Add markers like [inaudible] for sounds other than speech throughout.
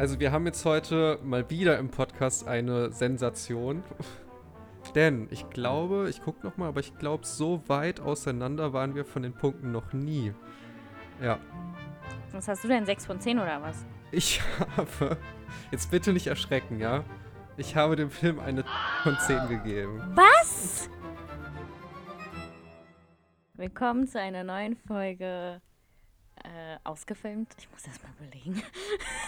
Also wir haben jetzt heute mal wieder im Podcast eine Sensation. [laughs] Denn ich glaube, ich gucke nochmal, aber ich glaube, so weit auseinander waren wir von den Punkten noch nie. Ja. Was hast du denn? 6 von 10 oder was? Ich [laughs] habe, jetzt bitte nicht erschrecken, ja? Ich habe dem Film eine [laughs] von 10 gegeben. Was? Willkommen zu einer neuen Folge äh, ausgefilmt. Ich muss erst mal überlegen.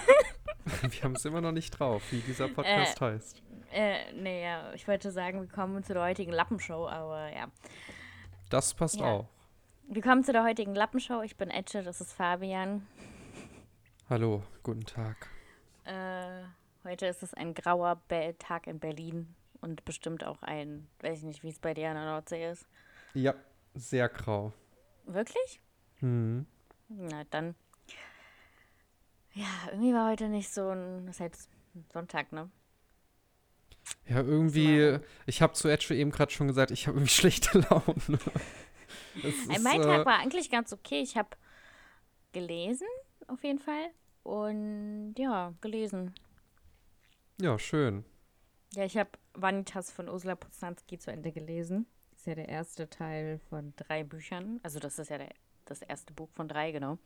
[laughs] Wir haben es immer noch nicht drauf, wie dieser Podcast Äh, heißt. äh, nee, ja, ich wollte sagen, willkommen zu der heutigen Lappenshow, aber ja. Das passt ja. auch. Willkommen zu der heutigen Lappenshow. Ich bin Etche, das ist Fabian. Hallo, guten Tag. Äh, heute ist es ein grauer Be Tag in Berlin und bestimmt auch ein, weiß ich nicht, wie es bei dir an der Nordsee ist. Ja, sehr grau. Wirklich? Hm. Na dann. Ja, irgendwie war heute nicht so ein, das ist halt Sonntag, ne? Ja, irgendwie, ich habe zu Edge eben gerade schon gesagt, ich habe irgendwie [laughs] schlechte Laune. Äh, ist, mein äh, Tag war eigentlich ganz okay. Ich habe gelesen, auf jeden Fall. Und ja, gelesen. Ja, schön. Ja, ich habe Vanitas von Ursula Poznanski zu Ende gelesen. Ist ja der erste Teil von drei Büchern. Also das ist ja der, das erste Buch von drei, genau.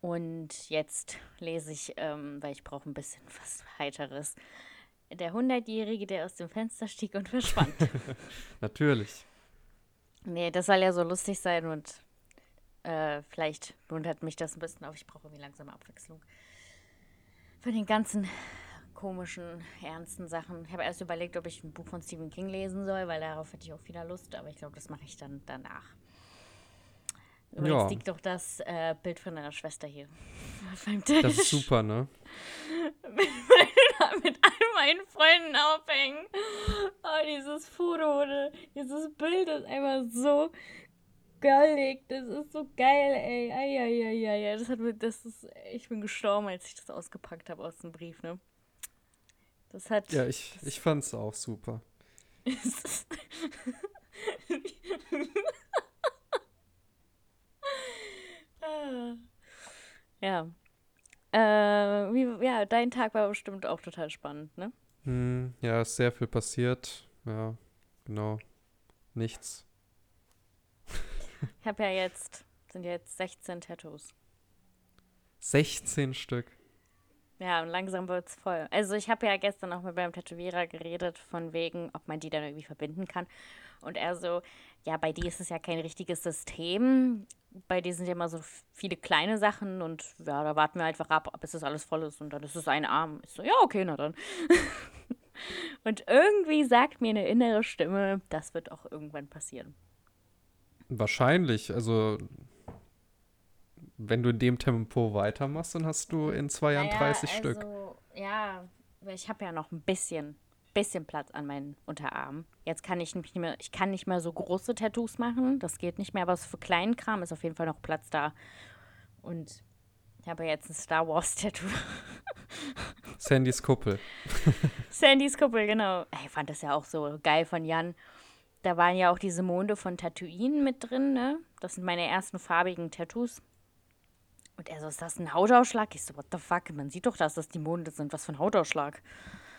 Und jetzt lese ich, ähm, weil ich brauche ein bisschen [laughs] was Heiteres. Der Hundertjährige, der aus dem Fenster stieg und verschwand. [laughs] Natürlich. Nee, das soll ja so lustig sein und äh, vielleicht wundert mich das ein bisschen auf. Ich brauche irgendwie langsame Abwechslung. Von den ganzen komischen, ernsten Sachen. Ich habe erst überlegt, ob ich ein Buch von Stephen King lesen soll, weil darauf hätte ich auch wieder Lust, aber ich glaube, das mache ich dann danach. Übrigens Ja. liegt doch das äh, Bild von deiner Schwester hier [laughs] auf meinem Tisch. Das ist super, ne? [laughs] mit all meinen Freunden aufhängen. Oh, dieses Foto, oder dieses Bild ist einfach so goldig. Das ist so geil, ey. Eieieiei. Das hat mir, das ist, ich bin gestorben, als ich das ausgepackt habe aus dem Brief, ne? Das hat. Ja, ich, ich fand's auch super. [laughs] Ah. ja. Äh, wie, ja, dein Tag war bestimmt auch total spannend, ne? Hm, ja, ist sehr viel passiert. Ja, genau. Nichts. Ich habe ja jetzt, sind ja jetzt 16 Tattoos. 16 Stück. Ja, und langsam wird's voll. Also ich habe ja gestern auch mit meinem Tätowierer geredet, von wegen, ob man die dann irgendwie verbinden kann. Und er so, ja, bei dir ist es ja kein richtiges System. Bei dir sind ja immer so viele kleine Sachen und ja, da warten wir einfach ab, bis das alles voll ist und dann ist es ein Arm. Ich so, ja, okay, na dann. [laughs] und irgendwie sagt mir eine innere Stimme, das wird auch irgendwann passieren. Wahrscheinlich. Also, wenn du in dem Tempo weitermachst, dann hast du in zwei Jahren Naja, 30 Stück. also, Ja, weil ich habe ja noch ein bisschen, bisschen Platz an meinen Unterarmen. Jetzt kann ich nicht mehr, ich kann nicht mehr so große Tattoos machen. Das geht nicht mehr, aber für kleinen Kram ist auf jeden Fall noch Platz da. Und ich habe jetzt ein Star Wars Tattoo. [laughs] Sandys Kuppel. [laughs] Sandys Kuppel, genau. Ich fand das ja auch so geil von Jan. Da waren ja auch diese Monde von Tatooine mit drin, ne? Das sind meine ersten farbigen Tattoos. Und er so, ist das ein Hautausschlag? Ich so, what the fuck? Man sieht doch, dass das die Monde sind. Was für ein Hautausschlag.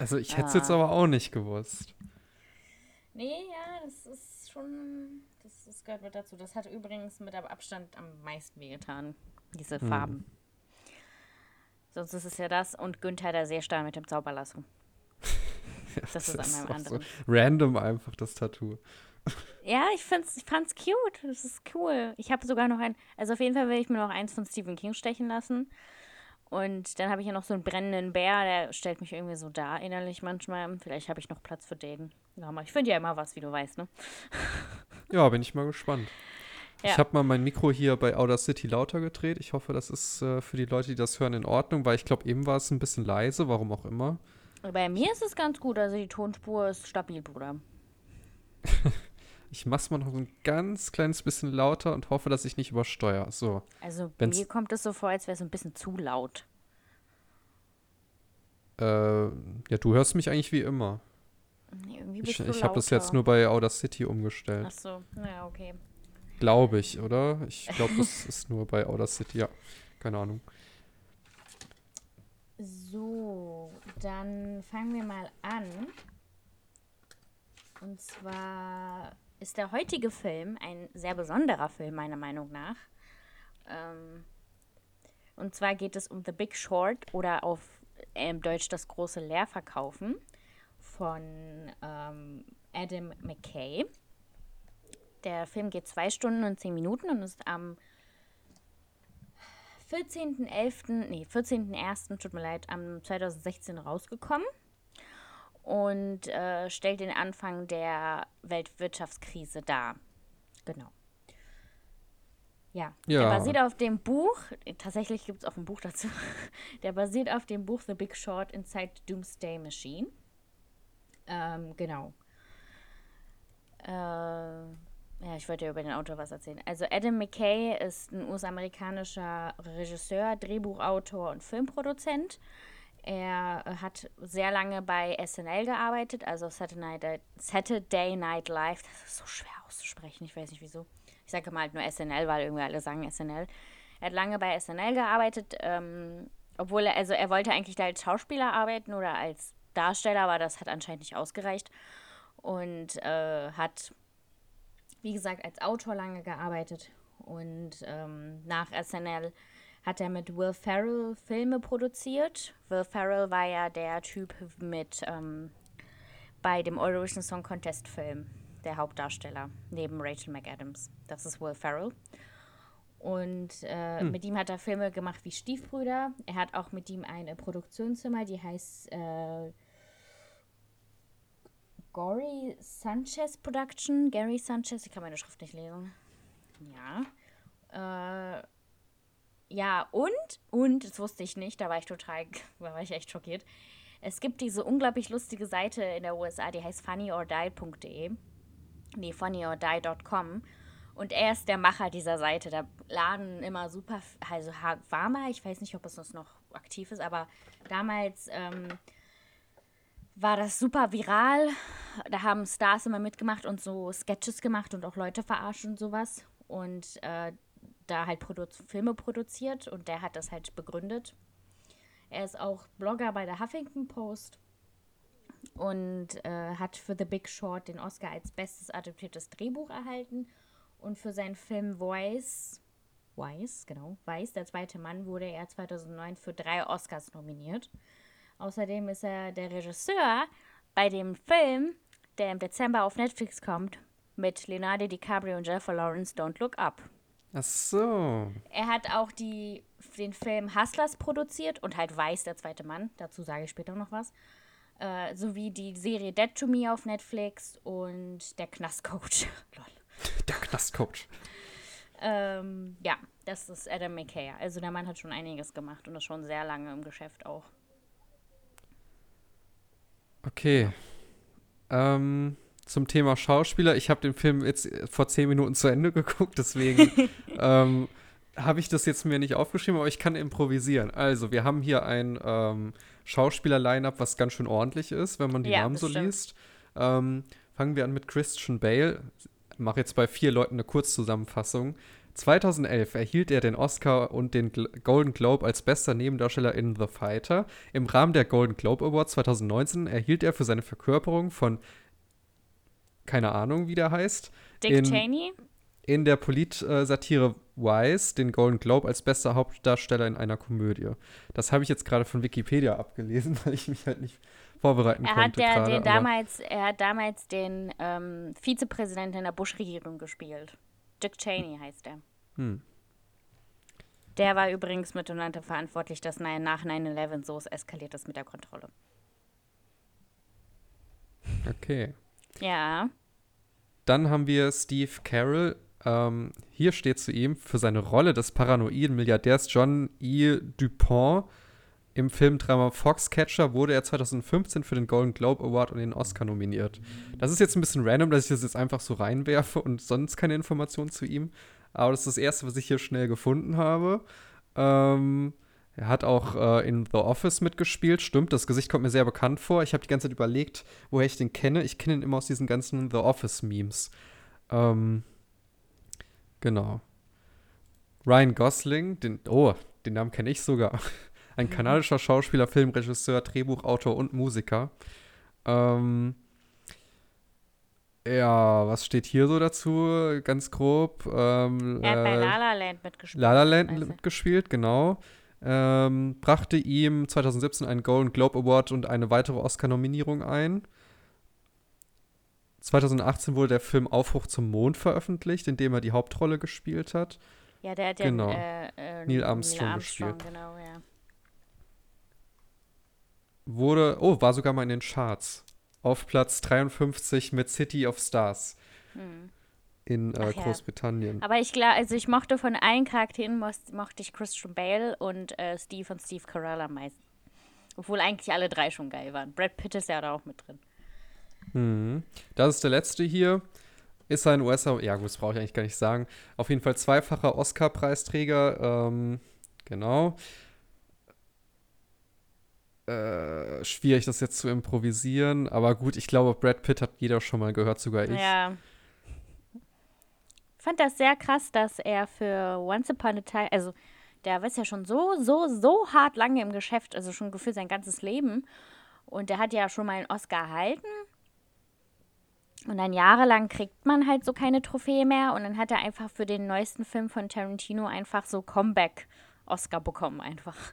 Also, ich hätte es jetzt Ah. aber auch nicht gewusst. Nee, ja, das ist schon. Das, das gehört mit dazu. Das hat übrigens mit Abstand am meisten wehgetan. Diese Farben. Sonst ist es ja das und Günther der Seestern mit dem Zauberlasso. [laughs] Das ist an meinem auch so anderen. random einfach, das Tattoo. Ja, ich, find's, ich fand's cute. Das ist cool. Ich habe sogar noch ein. Also auf jeden Fall will ich mir noch eins von Stephen King stechen lassen. Und dann habe ich ja noch so einen brennenden Bär, der stellt mich irgendwie so dar innerlich manchmal. Vielleicht habe ich noch Platz für den. Ja, ich finde ja immer was, wie du weißt, ne? [laughs] Ja, bin ich mal gespannt. Ja. Ich habe mal mein Mikro hier bei Outer City lauter gedreht. Ich hoffe, das ist äh, für die Leute, die das hören, in Ordnung, weil ich glaube, eben war es ein bisschen leise, warum auch immer. Bei mir ist es ganz gut. Also die Tonspur ist stabil, Bruder. [laughs] Ich mach's mal noch ein ganz kleines bisschen lauter und hoffe, dass ich nicht übersteuere. So. Also Wenn's- mir kommt es so vor, als wäre es ein bisschen zu laut. Äh, ja, du hörst mich eigentlich wie immer. Nee, irgendwie Ich, bist du ich habe das jetzt nur bei Outer City umgestellt. Ach so, naja, okay. Glaube ich, oder? [laughs] Ich glaube, das ist nur bei Outer City, ja. Keine Ahnung. So, dann fangen wir mal an. Und zwar ist der heutige Film ein sehr besonderer Film, meiner Meinung nach. Ähm, und zwar geht es um The Big Short oder auf äh, Deutsch das große Leerverkaufen von ähm, Adam McKay. Der Film geht zwei Stunden und zehn Minuten und ist am 14.11., nee, 14.01., tut mir leid, am 2016 rausgekommen und äh, stellt den Anfang der Weltwirtschaftskrise dar. Genau. Ja, Ja. der basiert auf dem Buch, tatsächlich gibt es auch ein Buch dazu, [laughs] der basiert auf dem Buch The Big Short Inside the Doomsday Machine. Ähm, genau. Äh, ja, ich wollte ja über den Autor was erzählen. Also Adam McKay ist ein US-amerikanischer Regisseur, Drehbuchautor und Filmproduzent. Er äh, hat sehr lange bei SNL gearbeitet, also Saturday Night, Live. Das ist so schwer auszusprechen, ich weiß nicht wieso. Ich sage mal halt nur SNL, weil irgendwie alle sagen SNL. Er hat lange bei SNL gearbeitet, ähm, obwohl er, also er wollte eigentlich da als Schauspieler arbeiten oder als Darsteller, aber das hat anscheinend nicht ausgereicht. Und äh, hat, wie gesagt, als Autor lange gearbeitet. Und ähm, nach SNL hat er mit Will Ferrell Filme produziert. Will Ferrell war ja der Typ mit ähm, bei dem Eurovision Song Contest Film, der Hauptdarsteller, neben Rachel McAdams. Das ist Will Ferrell. Und äh, mit ihm hat er Filme gemacht wie Stiefbrüder. Er hat auch mit ihm eine Produktionsfirma, die heißt äh, Gory Sanchez Production. Gary Sanchez, ich kann meine Schrift nicht lesen. Ja. Äh, ja, und, und, das wusste ich nicht, da war ich total, [laughs] da war ich echt schockiert. Es gibt diese unglaublich lustige Seite in der USA, die heißt funnyordie.de. Nee, funnyordie.com. Und er ist der Macher dieser Seite. Da laden immer super, also war mal, ich weiß nicht, ob es noch aktiv ist, aber damals ähm, war das super viral. Da haben Stars immer mitgemacht und so Sketches gemacht und auch Leute verarscht und sowas. Und äh, da halt Produ Filme produziert und der hat das halt begründet. Er ist auch Blogger bei der Huffington Post und äh, hat für The Big Short den Oscar als bestes adaptiertes Drehbuch erhalten. Und für seinen Film Voice, Weiss, genau, Weiss, der zweite Mann, wurde er 2009 für drei Oscars nominiert. Außerdem ist er der Regisseur bei dem Film, der im Dezember auf Netflix kommt, mit Leonardo DiCaprio und Jennifer Lawrence, Don't Look Up. Ach so. Er hat auch die, den Film Hustlers produziert und halt Weiß, der zweite Mann. Dazu sage ich später noch was. Äh, sowie die Serie Dead to Me auf Netflix und der Knastcoach. [laughs] Lol. Der Knastcoach. Ähm, ja, das ist Adam McKay. Also der Mann hat schon einiges gemacht und ist schon sehr lange im Geschäft auch. Okay. Ähm, zum Thema Schauspieler. Ich habe den Film jetzt vor zehn Minuten zu Ende [laughs] geguckt, deswegen [laughs] ähm, habe ich das jetzt mir nicht aufgeschrieben, aber ich kann improvisieren. Also, wir haben hier ein ähm, Schauspieler-Line-Up, was ganz schön ordentlich ist, wenn man die Ja, Namen so stimmt. liest. Ähm, fangen wir an mit Christian Bale. Mache jetzt bei vier Leuten eine Kurzzusammenfassung. 2011 erhielt er den Oscar und den Golden Globe als bester Nebendarsteller in The Fighter. Im Rahmen der Golden Globe Awards 2019 erhielt er für seine Verkörperung von, keine Ahnung, wie der heißt, Dick In- Cheney? in der Polit-Satire Wise den Golden Globe als bester Hauptdarsteller in einer Komödie. Das habe ich jetzt gerade von Wikipedia abgelesen, [laughs] weil ich mich halt nicht vorbereiten Er hat konnte. der, gerade, den damals, er hat damals den ähm, Vizepräsidenten in der Bush-Regierung gespielt. Dick Cheney heißt er. Hm. Der war übrigens mitunter verantwortlich, dass nach 9-11 so eskaliert ist mit der Kontrolle. Okay. Ja. Dann haben wir Steve Carroll. Ähm, hier steht zu ihm für seine Rolle des paranoiden Milliardärs John E. Dupont im Filmdrama Foxcatcher wurde er 2015 für den Golden Globe Award und den Oscar nominiert. Das ist jetzt ein bisschen random, dass ich das jetzt einfach so reinwerfe und sonst keine Informationen zu ihm. Aber das ist das Erste, was ich hier schnell gefunden habe. Ähm, er hat auch äh, in The Office mitgespielt. Stimmt, das Gesicht kommt mir sehr bekannt vor. Ich habe die ganze Zeit überlegt, woher ich den kenne. Ich kenne ihn immer aus diesen ganzen The Office-Memes. Ähm, genau. Ryan Gosling, den, oh, den Namen kenne ich sogar. [laughs] Ein kanadischer Schauspieler, Filmregisseur, Drehbuchautor und Musiker. Ähm, ja, was steht hier so dazu? Ganz grob. Ähm, Er hat bei äh, La La Land mitgespielt. La La Land mitgespielt, genau. Ähm, brachte ihm 2017 einen Golden Globe Award und eine weitere Oscar-Nominierung ein. 2018 wurde der Film Aufbruch zum Mond veröffentlicht, in dem er die Hauptrolle gespielt hat. Ja, der hat ja Genau. äh, äh, Neil Armstrong gespielt. Genau, ja. Wurde, oh, war sogar mal in den Charts. Auf Platz 53 mit City of Stars in äh, ja. Großbritannien. Aber ich glaube, also ich mochte von allen Charakteren mos- mochte ich Christian Bale und äh, Steve und Steve Carell am meisten. Obwohl eigentlich alle drei schon geil waren. Brad Pitt ist ja da auch mit drin. Mhm. Das ist der letzte hier. Ist ein US, ja gut, das brauche ich eigentlich gar nicht sagen. Auf jeden Fall zweifacher Oscar-Preisträger. Ähm, genau. Äh, schwierig, das jetzt zu improvisieren. Aber gut, ich glaube, Brad Pitt hat jeder schon mal gehört, sogar ich. Ja. Ich fand das sehr krass, dass er für Once Upon a Time, also der ist ja schon so, so, so hart lange im Geschäft, also schon gefühlt sein ganzes Leben. Und der hat ja schon mal einen Oscar erhalten. Und dann jahrelang kriegt man halt so keine Trophäe mehr. Und dann hat er einfach für den neuesten Film von Tarantino einfach so Comeback-Oscar bekommen, einfach. [laughs]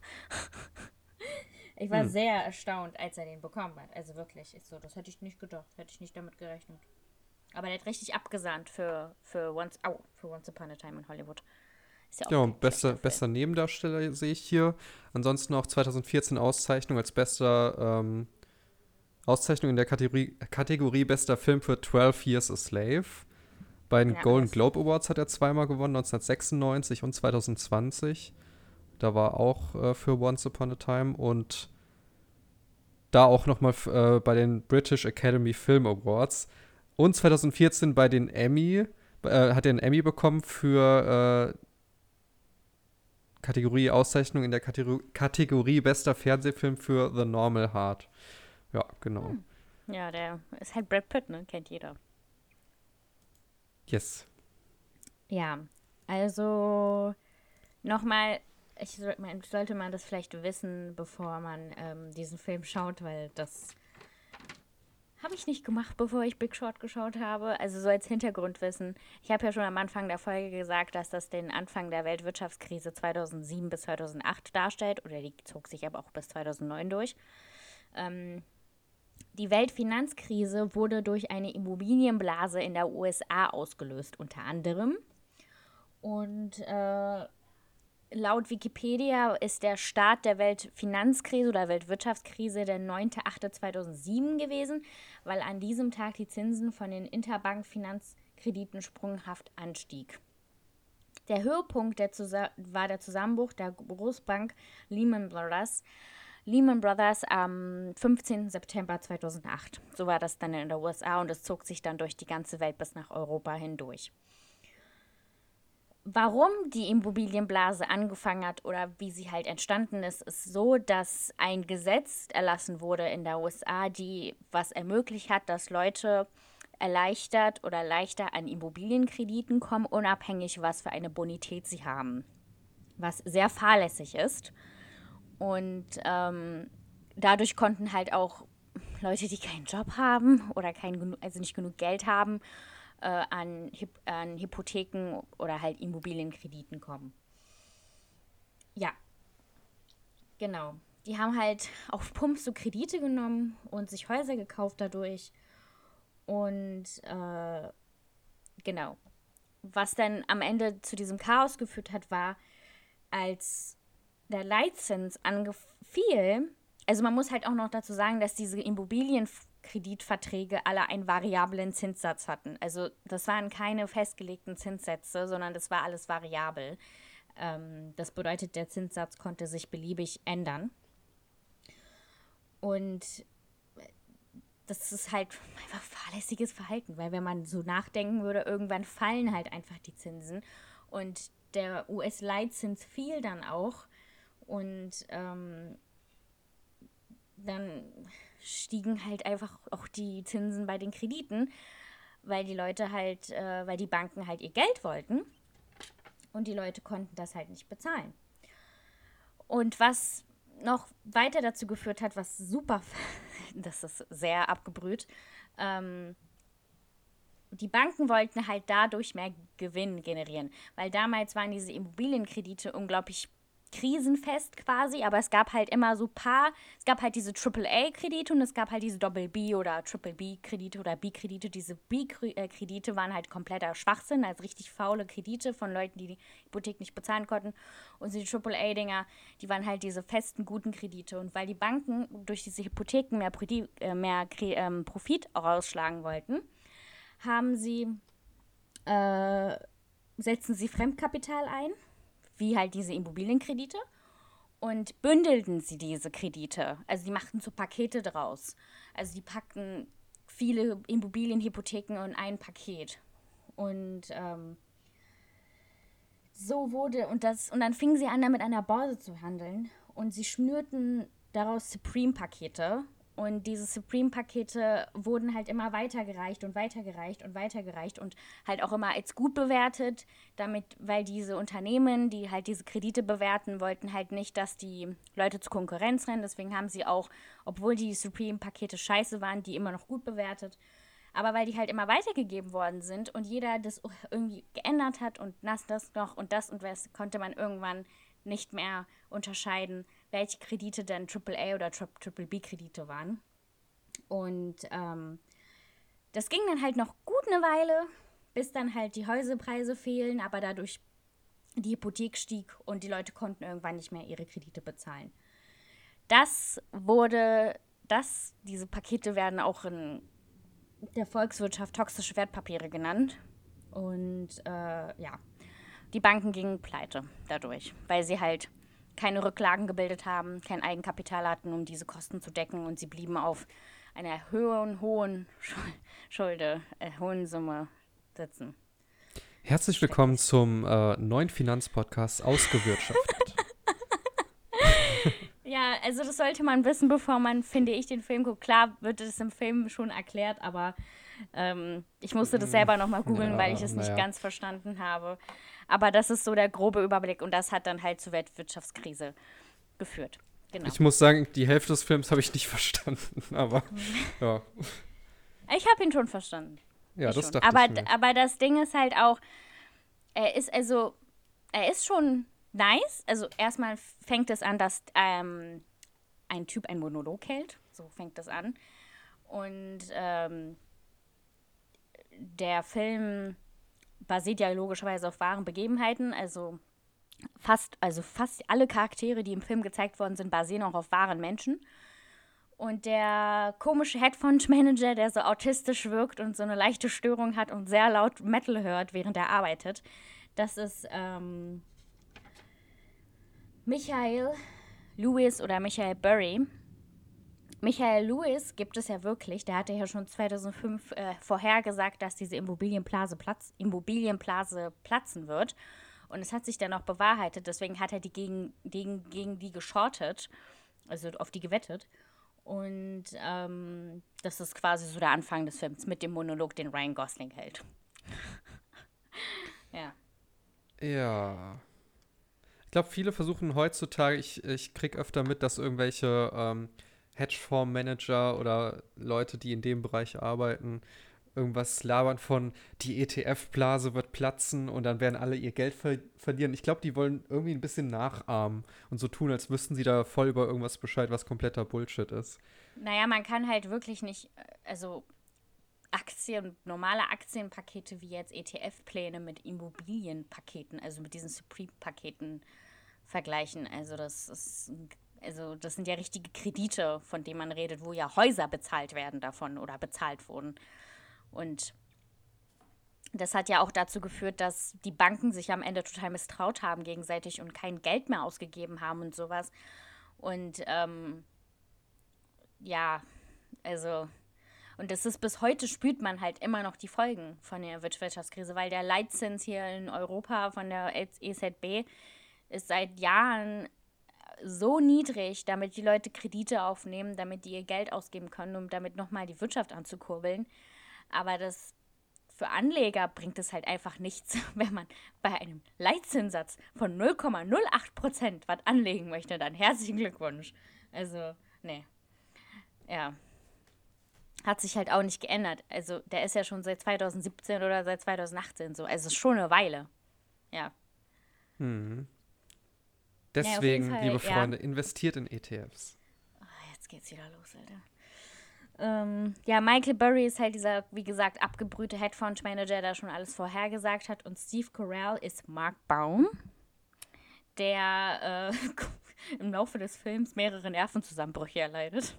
Ich war sehr erstaunt, als er den bekommen hat. Also wirklich, ist so, das hätte ich nicht gedacht, hätte ich nicht damit gerechnet. Aber der hat richtig abgesahnt für, für, Once, au, für Once Upon a Time in Hollywood. Ist auch Ja, und bester, bester Nebendarsteller sehe ich hier. Ansonsten auch 2014 Auszeichnung als bester ähm, Auszeichnung in der Kategorie, Kategorie bester Film für 12 Years a Slave. Bei den Ja, Golden Globe Awards hat er zweimal gewonnen, 1996 und 2020. Da war auch äh, für Once Upon a Time und da auch nochmal äh, bei den British Academy Film Awards. Und 2014 bei den Emmy, äh, hat er einen Emmy bekommen für äh, Kategorie Auszeichnung in der Kategorie, Kategorie bester Fernsehfilm für The Normal Heart. Ja, genau. Ja, der ist halt Brad Pitt, ne? Kennt jeder. Yes. Ja, also nochmal, ich soll, man, sollte man das vielleicht wissen, bevor man ähm, diesen Film schaut, weil das habe ich nicht gemacht, bevor ich Big Short geschaut habe. Also so als Hintergrundwissen. Ich habe ja schon am Anfang der Folge gesagt, dass das den Anfang der Weltwirtschaftskrise 2007 bis 2008 darstellt. Oder die zog sich aber auch bis 2009 durch. Ähm, die Weltfinanzkrise wurde durch eine Immobilienblase in der USA ausgelöst, unter anderem. Und äh, laut Wikipedia ist der Start der Weltfinanzkrise oder Weltwirtschaftskrise der 9.8.2007 gewesen, weil an diesem Tag die Zinsen von den Interbank-Finanzkrediten sprunghaft anstieg. Der Höhepunkt der war der Zusammenbruch der Großbank Lehman Brothers. Lehman Brothers am 15. September 2008. So war das dann in der USA und es zog sich dann durch die ganze Welt bis nach Europa hindurch. Warum die Immobilienblase angefangen hat oder wie sie halt entstanden ist, ist so, dass ein Gesetz erlassen wurde in der USA, die was ermöglicht hat, dass Leute erleichtert oder leichter an Immobilienkrediten kommen, unabhängig was für eine Bonität sie haben. Was sehr fahrlässig ist. Und ähm, dadurch konnten halt auch Leute, die keinen Job haben oder kein, also nicht genug Geld haben, äh, an, Hyp an Hypotheken oder halt Immobilienkrediten kommen. Ja, genau. Die haben halt [laughs] auf Pump so Kredite genommen und sich Häuser gekauft dadurch. Und äh, genau. Was dann am Ende zu diesem Chaos geführt hat, war, als der Leitzins angefiel, also man muss halt auch noch dazu sagen, dass diese Immobilienkreditverträge alle einen variablen Zinssatz hatten. Also das waren keine festgelegten Zinssätze, sondern das war alles variabel. Ähm, das bedeutet, der Zinssatz konnte sich beliebig ändern. Und das ist halt [laughs] einfach fahrlässiges Verhalten, weil wenn man so nachdenken würde, irgendwann fallen halt einfach die Zinsen und der US-Leitzins fiel dann auch und ähm, dann stiegen halt einfach auch die Zinsen bei den Krediten, weil die Leute halt, äh, weil die Banken halt ihr Geld wollten und die Leute konnten das halt nicht bezahlen. Und was noch weiter dazu geführt hat, was super, [laughs] das ist sehr abgebrüht, ähm, die Banken wollten halt dadurch mehr Gewinn generieren, weil damals waren diese Immobilienkredite unglaublich krisenfest quasi, aber es gab halt immer so paar, es gab halt diese AAA-Kredite und es gab halt diese Doppel-B oder Triple-B-Kredite oder B-Kredite. Diese B-Kredite waren halt kompletter Schwachsinn, also richtig faule Kredite von Leuten, die die Hypothek nicht bezahlen konnten. Und die AAA-Dinger, die waren halt diese festen, guten Kredite. Und weil die Banken durch diese Hypotheken mehr, äh, mehr ähm, Profit rausschlagen wollten, haben sie, äh, setzen sie Fremdkapital ein wie halt diese Immobilienkredite und bündelten sie diese Kredite. Also die machten so Pakete draus. Also die packten viele Immobilienhypotheken in ein Paket. Und ähm, so wurde, und das, und dann fingen sie an, damit an der Börse zu handeln. Und sie schnürten daraus Supreme-Pakete und diese Supreme-Pakete wurden halt immer weitergereicht und weitergereicht und weitergereicht und halt auch immer als gut bewertet, damit, weil diese Unternehmen, die halt diese Kredite bewerten, wollten halt nicht, dass die Leute zur Konkurrenz rennen. Deswegen haben sie auch, obwohl die Supreme-Pakete scheiße waren, die immer noch gut bewertet. Aber weil die halt immer weitergegeben worden sind und jeder das irgendwie geändert hat und das, das noch und das und was, konnte man irgendwann nicht mehr unterscheiden, welche Kredite denn AAA oder B Kredite waren. Und ähm, das ging dann halt noch gut eine Weile, bis dann halt die Häuserpreise fehlen, aber dadurch die Hypothek stieg und die Leute konnten irgendwann nicht mehr ihre Kredite bezahlen. Das wurde, das, diese Pakete werden auch in der Volkswirtschaft toxische Wertpapiere genannt. Und äh, ja, die Banken gingen pleite dadurch, weil sie halt keine Rücklagen gebildet haben, kein Eigenkapital hatten, um diese Kosten zu decken und sie blieben auf einer hohen, hohen Schulde, äh, hohen Summe sitzen. Herzlich willkommen zum äh, neuen Finanzpodcast Ausgewirtschaftet. [laughs] [laughs] ja, also das sollte man wissen, bevor man, finde ich, den Film guckt. Klar wird es im Film schon erklärt, aber ähm, ich musste das selber nochmal googeln, ja, weil ich es nicht ja. ganz verstanden habe. Aber das ist so der grobe Überblick und das hat dann halt zur Weltwirtschaftskrise geführt. Genau. Ich muss sagen, die Hälfte des Films habe ich nicht [laughs] verstanden, aber [laughs] ja. Ich habe ihn schon verstanden. Ja, ich das schon. dachte aber, ich mir. Aber das Ding ist halt auch, er ist also, er ist schon nice. Also erstmal fängt es an, dass ähm, ein Typ einen Monolog hält. So fängt es an. Und ähm, der Film basiert ja logischerweise auf wahren Begebenheiten. Also fast, also fast alle Charaktere, die im Film gezeigt worden sind, basieren auch auf wahren Menschen. Und der komische Headphone-Manager, der so autistisch wirkt und so eine leichte Störung hat und sehr laut Metal hört, während er arbeitet, das ist ähm, Michael Lewis oder Michael Burry. Michael Lewis gibt es ja wirklich. Der hatte ja schon 2005 äh, vorhergesagt, dass diese Immobilienblase, Platz, Immobilienblase platzen wird. Und es hat sich dann auch bewahrheitet. Deswegen hat er die gegen, gegen, gegen die geschortet, also auf die gewettet. Und ähm, das ist quasi so der Anfang des Films mit dem Monolog, den Ryan Gosling hält. [laughs] ja. Ja. Ich glaube, viele versuchen heutzutage, ich, ich kriege öfter mit, dass irgendwelche ähm, Hedgefondsmanager oder Leute, die in dem Bereich arbeiten, irgendwas labern von, die ETF-Blase wird platzen und dann werden alle ihr Geld ver verlieren. Ich glaube, die wollen irgendwie ein bisschen nachahmen und so tun, als wüssten sie da voll über irgendwas Bescheid, was kompletter Bullshit ist. Naja, man kann halt wirklich nicht, also Aktien, normale Aktienpakete wie jetzt ETF-Pläne mit Immobilienpaketen, also mit diesen Supreme-Paketen vergleichen. Also das ist ein also das sind ja richtige Kredite, von denen man redet, wo ja Häuser bezahlt werden davon oder bezahlt wurden. Und das hat ja auch dazu geführt, dass die Banken sich am Ende total misstraut haben gegenseitig und kein Geld mehr ausgegeben haben und sowas. Und ähm, ja, also, und das ist bis heute spürt man halt immer noch die Folgen von der Wirtschaftskrise, weil der Leitzins hier in Europa von der EZB ist seit Jahren so niedrig, damit die Leute Kredite aufnehmen, damit die ihr Geld ausgeben können, um damit nochmal die Wirtschaft anzukurbeln. Aber das für Anleger bringt es halt einfach nichts, [laughs] wenn man bei einem Leitzinssatz von 0,08 Prozent was anlegen möchte. Dann herzlichen Glückwunsch. Also, nee. Ja. Hat sich halt auch nicht geändert. Also, der ist ja schon seit 2017 oder seit 2018 so. Also, schon eine Weile. Ja. Hm. Deswegen, Fall, liebe Freunde, ja. investiert in ETFs. Oh, jetzt geht's wieder los, Alter. Ähm, ja, Michael Burry ist halt dieser, wie gesagt, abgebrühte Hedgefonds-Manager, der schon alles vorhergesagt hat. Und Steve Carell ist Mark Baum, der äh, [laughs] im Laufe des Films mehrere Nervenzusammenbrüche erleidet.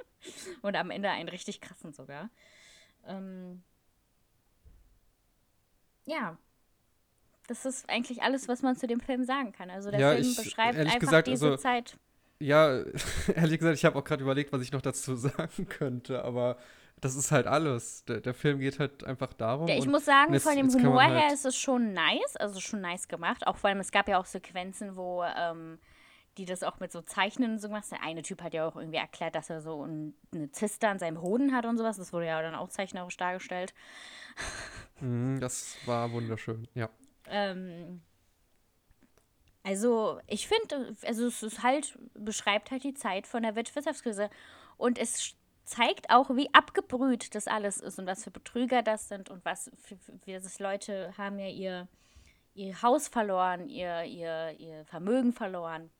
[laughs] Und am Ende einen richtig krassen sogar. Ähm, ja, das ist eigentlich alles, was man zu dem Film sagen kann. Also der ja, Film ich, beschreibt einfach gesagt, diese also, Zeit. Ja, [laughs] ehrlich gesagt, ich habe auch gerade überlegt, was ich noch dazu [laughs] sagen könnte, aber das ist halt alles. Der, der Film geht halt einfach darum. Ja, ich muss sagen, jetzt, von dem Humor her halt ist es schon nice, also schon nice gemacht. Auch vor allem, es gab ja auch Sequenzen, wo ähm, die das auch mit so Zeichnen so gemacht haben. Der eine Typ hat ja auch irgendwie erklärt, dass er so eine Zyste an seinem Hoden hat und sowas. Das wurde ja dann auch zeichnerisch dargestellt. Mhm, das war wunderschön, ja. Ähm, also, ich finde, also es ist halt, beschreibt halt die Zeit von der Wirtschaftskrise. Und es zeigt auch, wie abgebrüht das alles ist und was für Betrüger das sind und was für, für, das Leute haben ja ihr, ihr Haus verloren, ihr, ihr, ihr Vermögen verloren.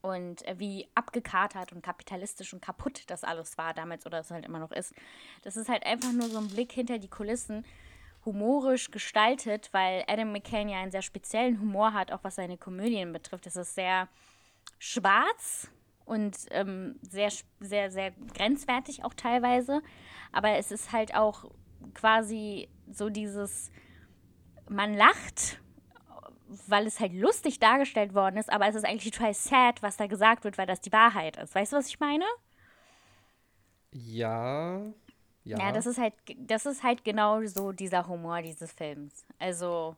Und wie abgekatert und kapitalistisch und kaputt das alles war damals oder es halt immer noch ist. Das ist halt einfach nur so ein Blick hinter die Kulissen humorisch gestaltet, weil Adam McCain ja einen sehr speziellen Humor hat, auch was seine Komödien betrifft. Es ist sehr schwarz und ähm, sehr, sehr, sehr grenzwertig auch teilweise. Aber es ist halt auch quasi so dieses, man lacht, weil es halt lustig dargestellt worden ist, aber es ist eigentlich total sad, was da gesagt wird, weil das die Wahrheit ist. Weißt du, was ich meine? Ja, ja. Ja, das ist halt, das ist halt genau so dieser Humor dieses Films. Also.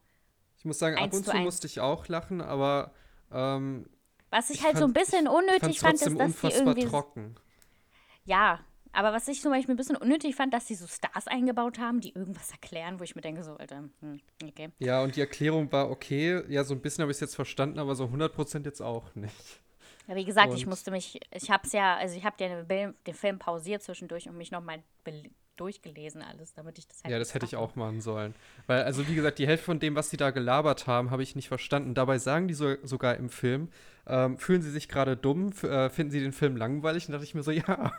Ich muss sagen, ab und zu musste ich auch lachen, aber ähm, was ich, ich halt fand, so ein bisschen unnötig fand, ist, dass die irgendwie trocken. Ja, aber was ich zum Beispiel ein bisschen unnötig fand, dass sie so Stars eingebaut haben, die irgendwas erklären, wo ich mir denke, so, Alter, hm, okay. Ja, und die Erklärung war okay. Ja, so ein bisschen habe ich es jetzt verstanden, aber so 100% jetzt auch nicht. Ja, wie gesagt, und ich musste mich, ich habe es ja, also ich habe den, den Film pausiert zwischendurch und mich nochmal durchgelesen alles, damit ich das halt Ja, das hätte ich auch machen sollen. Weil, also wie gesagt, die Hälfte von dem, was sie da gelabert haben, habe ich nicht verstanden. Dabei sagen die so, sogar im Film, ähm, fühlen sie sich gerade dumm, äh, finden sie den Film langweilig? Und dachte ich mir so, [laughs] ja. ja.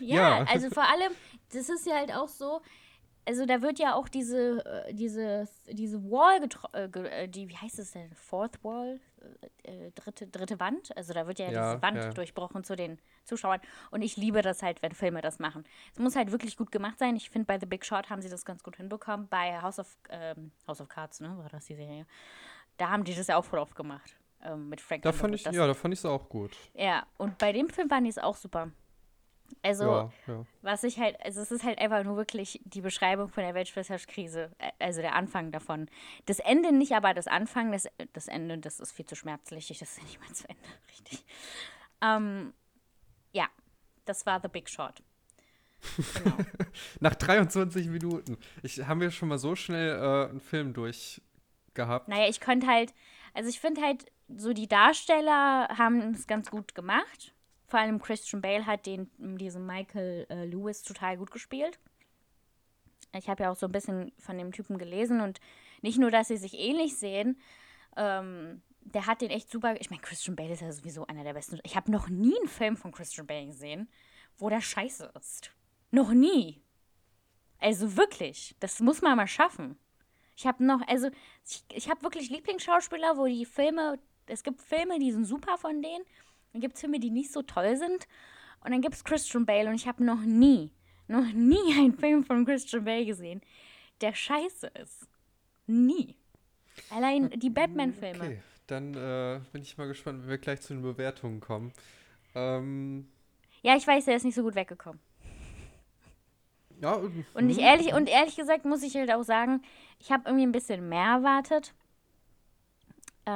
ja, also vor allem, das ist ja halt auch so, also da wird ja auch diese, äh, diese, diese Wall, äh, äh, die, wie heißt es denn, Fourth Wall, äh, dritte, dritte Wand, also da wird ja, ja diese Wand ja. durchbrochen zu den Zuschauern und ich liebe das halt, wenn Filme das machen. Es muss halt wirklich gut gemacht sein. Ich finde, bei The Big Short haben sie das ganz gut hinbekommen. Bei House of, ähm, House of Cards, ne, war das die Serie, da haben die das ja auch voll oft gemacht, ähm, mit Frank da fand ich, Ja, da fand ich es auch gut. Ja, und bei dem Film waren die es auch super. Also, ja, ja. was ich halt, also es ist halt einfach nur wirklich die Beschreibung von der Weltwirtschaftskrise, also der Anfang davon. Das Ende nicht, aber das Anfang, das, das Ende, das ist viel zu schmerzlich. Das ist ja nicht mal zu Ende, [laughs] richtig. Ähm, ja, das war The Big Short. Genau. [laughs] Nach 23 Minuten. Ich, haben wir schon mal so schnell äh, einen Film durchgehabt? Naja, ich könnte halt, also ich finde halt, so die Darsteller haben es ganz gut gemacht. Vor allem Christian Bale hat den, diesen Michael äh, Lewis total gut gespielt. Ich habe ja auch so ein bisschen von dem Typen gelesen und nicht nur, dass sie sich ähnlich sehen, ähm, der hat den echt super. Ich meine, Christian Bale ist ja sowieso einer der besten. Ich habe noch nie einen Film von Christian Bale gesehen, wo der scheiße ist. Noch nie. Also wirklich, das muss man mal schaffen. Ich habe noch, also ich, ich habe wirklich Lieblingsschauspieler, wo die Filme, es gibt Filme, die sind super von denen dann gibt es Filme, die nicht so toll sind. Und dann gibt es Christian Bale und ich habe noch nie, noch nie [laughs] einen Film von Christian Bale gesehen, der scheiße ist. Nie. Allein die Batman-Filme. Okay, dann äh, bin ich mal gespannt, wenn wir gleich zu den Bewertungen kommen. Ähm, ja, ich weiß, er ist nicht so gut weggekommen. Ja, und ich mhm. ehrlich und ehrlich gesagt muss ich halt auch sagen, ich habe irgendwie ein bisschen mehr erwartet. Äh,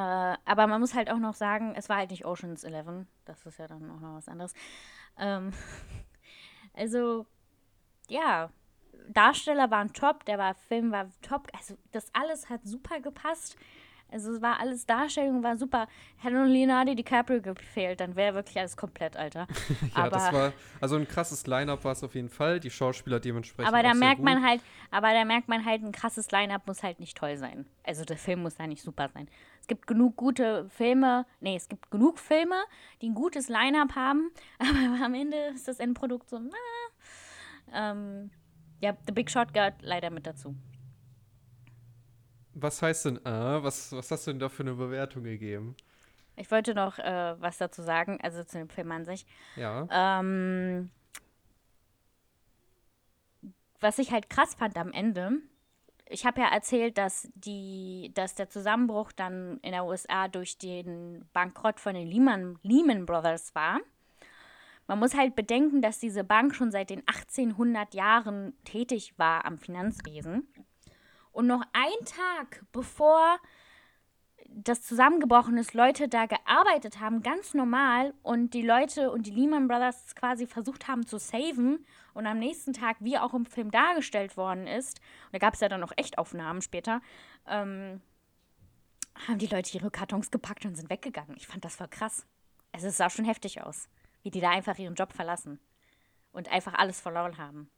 aber man muss halt auch noch sagen, es war halt nicht Oceans 11. Das ist ja dann auch noch was anderes. Ähm, [laughs] also, ja, Darsteller waren top, der war, Film war top. Also das alles hat super gepasst. Also es war alles Darstellung, war super. Hätte nur Leonardo DiCaprio gefehlt, dann wäre wirklich alles komplett, Alter. [laughs] ja, aber, das war, also ein krasses Line-Up war es auf jeden Fall. Die Schauspieler dementsprechend. aber da merkt man halt, aber da merkt man halt, ein krasses Line-Up muss halt nicht toll sein. Also der Film muss da nicht super sein. Es gibt genug gute Filme, nee, es gibt genug Filme, die ein gutes Line-Up haben, [laughs] aber am Ende ist das Endprodukt so, na. Ähm, ja, The Big Shot gehört leider mit dazu. Was heißt denn, äh, was, was hast du denn da für eine Bewertung gegeben? Ich wollte noch äh, was dazu sagen, also zu dem Film an sich. Ja. Ähm, was ich halt krass fand am Ende, ich habe ja erzählt, dass, die, dass der Zusammenbruch dann in der USA durch den Bankrott von den Lehman, Lehman Brothers war. Man muss halt bedenken, dass diese Bank schon seit den 1800 Jahren tätig war am Finanzwesen. Und noch ein Tag bevor das zusammengebrochen ist, Leute da gearbeitet haben, ganz normal, und die Leute und die Lehman Brothers quasi versucht haben zu saven und am nächsten Tag, wie auch im Film dargestellt worden ist, und da gab es ja dann noch Echtaufnahmen später, ähm, haben die Leute ihre Kartons gepackt und sind weggegangen. Ich fand das voll krass. Also es sah schon heftig aus, wie die da einfach ihren Job verlassen und einfach alles verloren haben.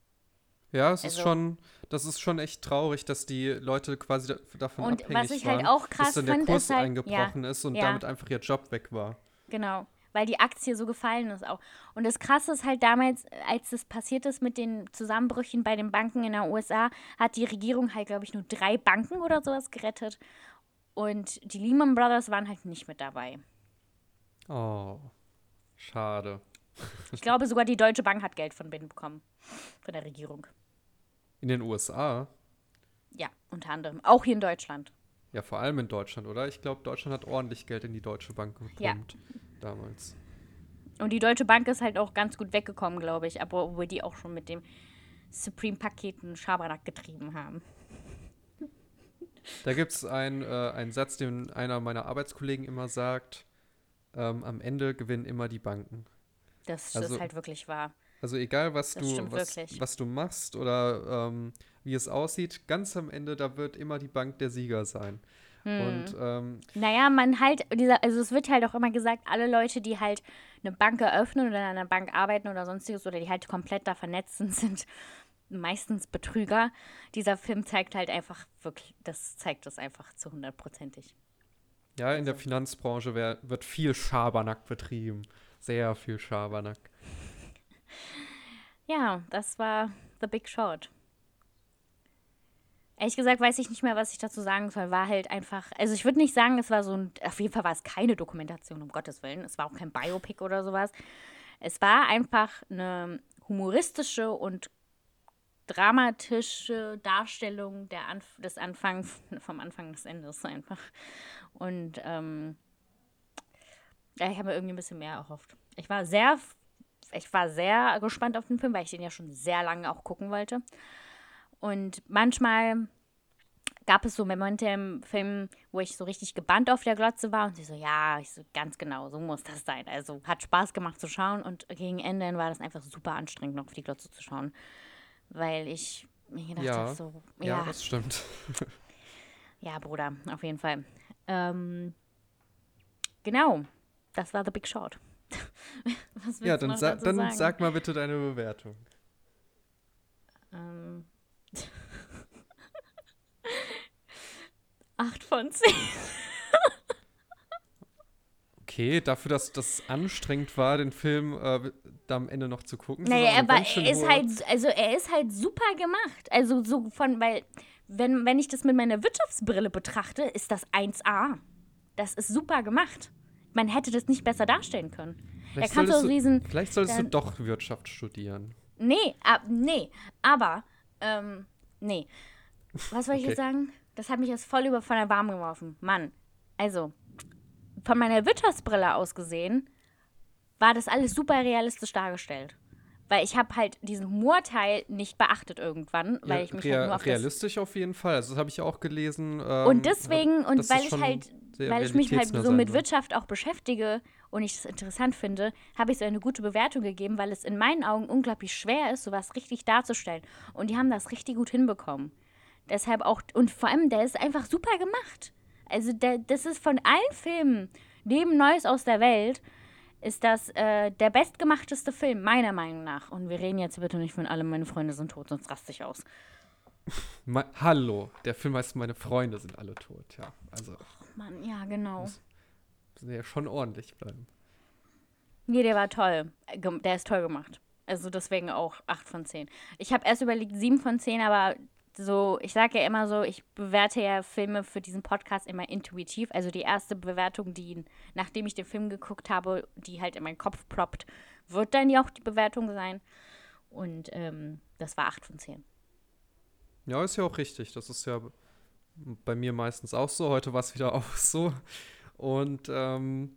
Ja, es ist Also- schon, das ist schon echt traurig, dass die Leute quasi da, davon Und abhängig was ich waren, halt auch krass dass dann der fand, Kurs ist halt- eingebrochen ja, ist und ja. damit einfach ihr Job weg war. Genau, weil die Aktie so gefallen ist auch. Und das Krasse ist halt damals, als das passiert ist mit den Zusammenbrüchen bei den Banken in der USA, hat die Regierung halt, glaube ich, nur drei Banken oder sowas gerettet. Und die Lehman Brothers waren halt nicht mit dabei. Oh, schade. Ich glaube, sogar die Deutsche Bank hat Geld von denen bekommen. Von der Regierung. In den USA? Ja, unter anderem. Auch hier in Deutschland. Ja, vor allem in Deutschland, oder? Ich glaube, Deutschland hat ordentlich Geld in die Deutsche Bank Ja. gepumpt damals. Und die Deutsche Bank ist halt auch ganz gut weggekommen, glaube ich. Aber obwohl die auch schon mit dem Supreme-Paketen Schabernack getrieben haben. Da gibt es ein, äh, einen Satz, den einer meiner Arbeitskollegen immer sagt: ähm, Am Ende gewinnen immer die Banken. Das Also- ist halt wirklich wahr. Also egal, was Das du, was, wirklich. was du machst oder ähm, wie es aussieht, ganz am Ende, da wird immer die Bank der Sieger sein. Hm. Und ähm, Naja, man halt, dieser, also es wird halt auch immer gesagt, alle Leute, die halt eine Bank eröffnen oder in einer Bank arbeiten oder sonstiges oder die halt komplett da vernetzt sind, [laughs] sind meistens Betrüger. Dieser Film zeigt halt einfach wirklich, das zeigt das einfach zu hundertprozentig. ja, in der Also- Finanzbranche wär, wird viel Schabernack betrieben. Sehr viel Schabernack. Ja, das war The Big Short. Ehrlich gesagt weiß ich nicht mehr, was ich dazu sagen soll. War halt einfach, also ich würde nicht sagen, es war so ein, auf jeden Fall war es keine Dokumentation, um Gottes Willen. Es war auch kein Biopic oder sowas. Es war einfach eine humoristische und dramatische Darstellung der Anf des Anfangs, [laughs] vom Anfang des Endes einfach. Und ähm, ja, ich habe mir irgendwie ein bisschen mehr erhofft. Ich war sehr, ich war sehr gespannt auf den Film, weil ich den ja schon sehr lange auch gucken wollte. Und manchmal gab es so Momente im Film, wo ich so richtig gebannt auf der Glotze war und sie so, ja, ich so, ganz genau, so muss das sein. Also hat Spaß gemacht zu schauen und gegen Ende war das einfach super anstrengend, noch auf die Glotze zu schauen. Weil ich mir gedacht Ja. habe, so, Ja, ja, das stimmt. [laughs] ja, Bruder, auf jeden Fall. Ähm, genau, das war The Big Short. [laughs] Was willst Ja, du dann, noch sa dann sagen? sag mal bitte deine Bewertung. Ähm. [laughs] 8 von 10. Okay, dafür, dass das anstrengend war, den Film äh, da am Ende noch zu gucken. Naja, aber er ist hohe- halt, also er ist halt super gemacht. Also so von, weil, wenn, wenn ich das mit meiner Wirtschaftsbrille betrachte, ist das 1A. Das ist super gemacht. Man hätte das nicht besser darstellen können. Vielleicht du solltest auch diesen, Vielleicht solltest du dann- doch Wirtschaft studieren. Nee, ab, nee, aber, ähm, nee. Was wollte ich Okay. jetzt sagen? Das hat mich jetzt voll über von der Warm geworfen. Mann, also, von meiner Wirtschaftsbrille aus gesehen, war das alles super realistisch dargestellt. Weil ich habe halt diesen Humorteil nicht beachtet irgendwann, weil Ja, ich mich rea halt nur auf das realistisch auf jeden Fall. Also das habe ich auch gelesen. ähm, und deswegen, und weil ich halt sehr weil ich mich halt so mit. Wirtschaft auch beschäftige und ich es interessant finde, habe ich so eine gute Bewertung gegeben, weil es in meinen Augen unglaublich schwer ist, sowas richtig darzustellen. Und die haben das richtig gut hinbekommen. Deshalb auch, und vor allem, der ist einfach super gemacht. Also, der, das ist von allen Filmen, neben Neues aus der Welt, ist das äh, der bestgemachteste Film, meiner Meinung nach. Und wir reden jetzt bitte nicht von alle meine Freunde sind tot, sonst raste ich aus. [laughs] Ma Hallo, der Film heißt Meine Freunde sind alle tot, ja. Also Mann, ja, genau. müssen wir ja schon ordentlich bleiben. Nee, der war toll. Der ist toll gemacht. Also deswegen auch 8 von 10. Ich habe erst überlegt 7 von 10, aber so, ich sage ja immer so, ich bewerte ja Filme für diesen Podcast immer intuitiv. Also die erste Bewertung, die, nachdem ich den Film geguckt habe, die halt in meinen Kopf ploppt, wird dann ja auch die Bewertung sein. Und ähm, das war 8 von 10. Ja, ist ja auch richtig. Das ist ja bei mir meistens auch so. Heute war es wieder [laughs] auch so. Und ähm,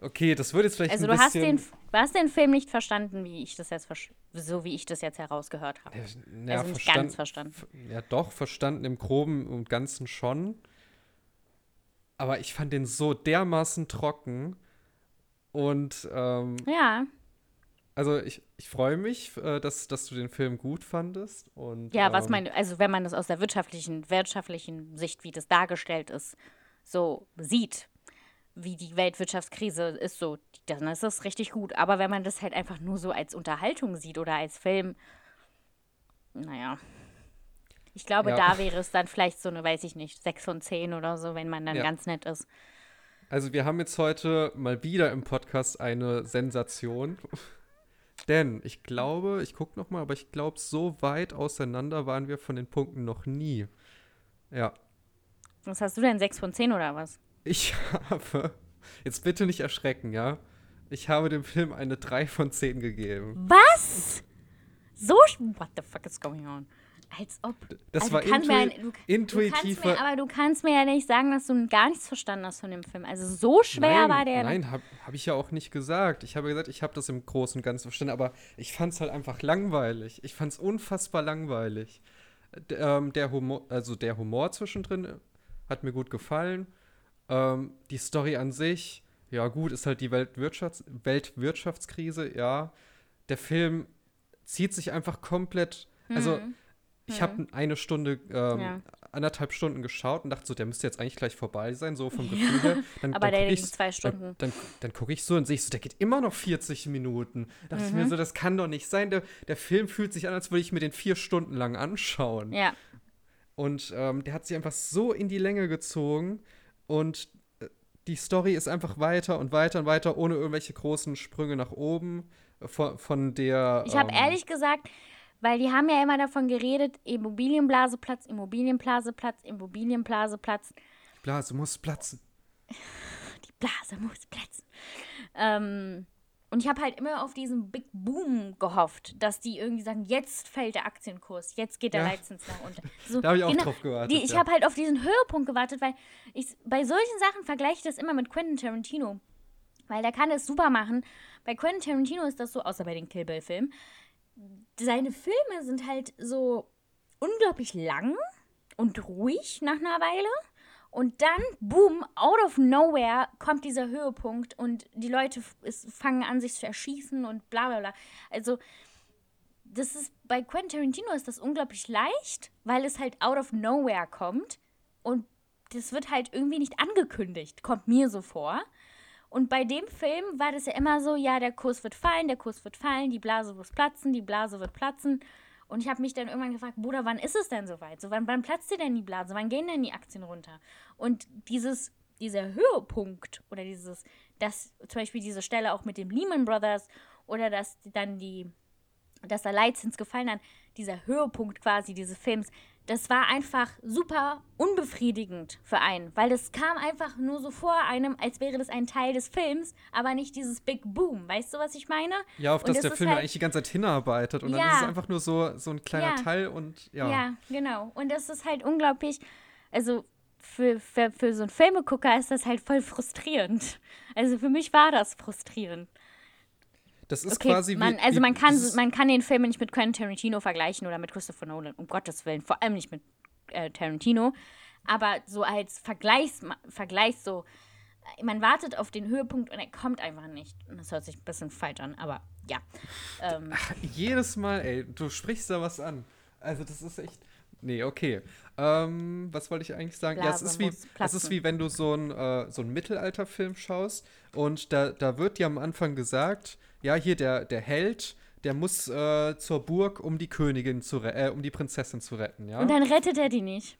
okay, das wird jetzt vielleicht Also ein du hast, bisschen. den, du hast den Film nicht verstanden, wie ich das jetzt so wie ich das jetzt herausgehört habe. Ja, also nicht verstand- ganz verstanden. Ja, doch, verstanden im Groben und Ganzen schon. Aber ich fand den so dermaßen trocken. Und ähm, Ja, also ich, ich freue mich, äh, dass, dass du den Film gut fandest. Und, Ja, was ähm, mein, also wenn man das aus der wirtschaftlichen, wirtschaftlichen Sicht, wie das dargestellt ist, so sieht, wie die Weltwirtschaftskrise ist, so, dann ist das richtig gut. Aber wenn man das halt einfach nur so als Unterhaltung sieht oder als Film, naja. Ich glaube, Ja. da wäre es dann vielleicht so eine, weiß ich nicht, 6 von 10 oder so, wenn man dann Ja. ganz nett ist. Also wir haben jetzt heute mal wieder im Podcast eine Sensation. Denn ich glaube, ich gucke noch mal, aber ich glaube, so weit auseinander waren wir von den Punkten noch nie. Ja, Was hast du denn, 6 von 10 oder was? ich [laughs] habe, jetzt bitte nicht erschrecken, ja? Ich habe dem Film eine 3 von 10 gegeben. Was? So, what the fuck is going on? Als ob. Das Also war du intui mir, du, Du intuitive... kannst mir, aber du kannst mir ja nicht sagen, dass du gar nichts verstanden hast von dem Film. Also so schwer nein, war der. Nein, habe hab ich ja auch nicht gesagt. Ich habe gesagt, ich habe das im Großen und Ganzen verstanden, aber ich fand es halt einfach langweilig. Ich fand es unfassbar langweilig. D ähm, der, Humor, also der Humor zwischendrin hat mir gut gefallen. Ähm, die Story an sich, ja gut, ist halt die Weltwirtschafts Weltwirtschaftskrise, ja. Der Film zieht sich einfach komplett, also ich habe eine Stunde, ähm, Mhm. Ja. anderthalb Stunden geschaut und dachte so, der müsste jetzt eigentlich gleich vorbei sein, so vom [laughs] Gefühl her. Dann, Aber dann der ging ich- zwei Stunden. Dann, dann, dann gucke ich so und sehe ich so, der geht immer noch 40 Minuten. Da dachte ich Mhm. mir so, das kann doch nicht sein. Der, der Film fühlt sich an, als würde ich mir den vier Stunden lang anschauen. Ja. Und ähm, der hat sich einfach so in die Länge gezogen und äh, die Story ist einfach weiter und weiter und weiter, ohne irgendwelche großen Sprünge nach oben äh, von, von der. Ich habe ähm, ehrlich gesagt, weil die haben ja immer davon geredet, Immobilienblaseplatz, Immobilienblaseplatz, Immobilienblaseplatz. Die Blase muss platzen. [laughs] Die Blase muss platzen. Ähm, und ich habe halt immer auf diesen Big Boom gehofft, dass die irgendwie sagen, jetzt fällt der Aktienkurs, jetzt geht der Ja. Leitzins nach unten. [laughs] So, Da habe ich auch drauf gewartet, Die, ich ja. habe halt auf diesen Höhepunkt gewartet, weil ich bei solchen Sachen vergleiche ich das immer mit Quentin Tarantino. Weil der kann es super machen. Bei Quentin Tarantino ist das so, außer bei den Kill Bill-Filmen. Seine Filme sind halt so unglaublich lang und ruhig nach einer Weile. Und dann, boom, out of nowhere kommt dieser Höhepunkt und die Leute fangen an, sich zu erschießen und bla bla bla. Also, das ist bei Quentin Tarantino ist das unglaublich leicht, weil es halt out of nowhere kommt und das wird halt irgendwie nicht angekündigt, kommt mir so vor. Und bei dem Film war das ja immer so, ja, der Kurs wird fallen, der Kurs wird fallen, die Blase muss platzen, die Blase wird platzen. Und ich habe mich dann irgendwann gefragt, Bruder, wann ist es denn soweit? So, wann, wann platzt dir denn die Blase? Wann gehen denn die Aktien runter? Und dieses, dieser Höhepunkt oder dieses, dass zum Beispiel diese Stelle auch mit dem Lehman Brothers oder dass dann die, dass der Leitzins gefallen hat, dieser Höhepunkt quasi dieses Films, das war einfach super unbefriedigend für einen, weil das kam einfach nur so vor einem, als wäre das ein Teil des Films, aber nicht dieses Big Boom. Weißt du, was ich meine? Ja, auf Und das das der Film halt- eigentlich die ganze Zeit hinarbeitet. Und dann Ja. ist es einfach nur so, so ein kleiner Ja. Teil und ja. Ja, genau. Und das ist halt unglaublich, also für, für, für so einen Filmegucker ist das halt voll frustrierend. Also für mich war das frustrierend. Das ist Okay, quasi wie. man, also wie, man kann, man kann den Film nicht mit Quentin Tarantino vergleichen oder mit Christopher Nolan, um Gottes Willen, vor allem nicht mit äh, Tarantino. Aber so als Vergleichs, Vergleich so, man wartet auf den Höhepunkt und er kommt einfach nicht. Und das hört sich ein bisschen falsch an, aber ja. Ähm. Ach, jedes Mal, ey, du sprichst da was an. Also das ist echt. Nee, okay. Ähm, was wollte ich eigentlich sagen? Blase ja, es ist, wie, es ist wie wenn du so einen äh, so Mittelalterfilm schaust und da, da wird dir am Anfang gesagt, ja, hier der, der Held, der muss äh, zur Burg, um die Königin zu äh, um die Prinzessin zu retten, ja. Und dann rettet er die nicht.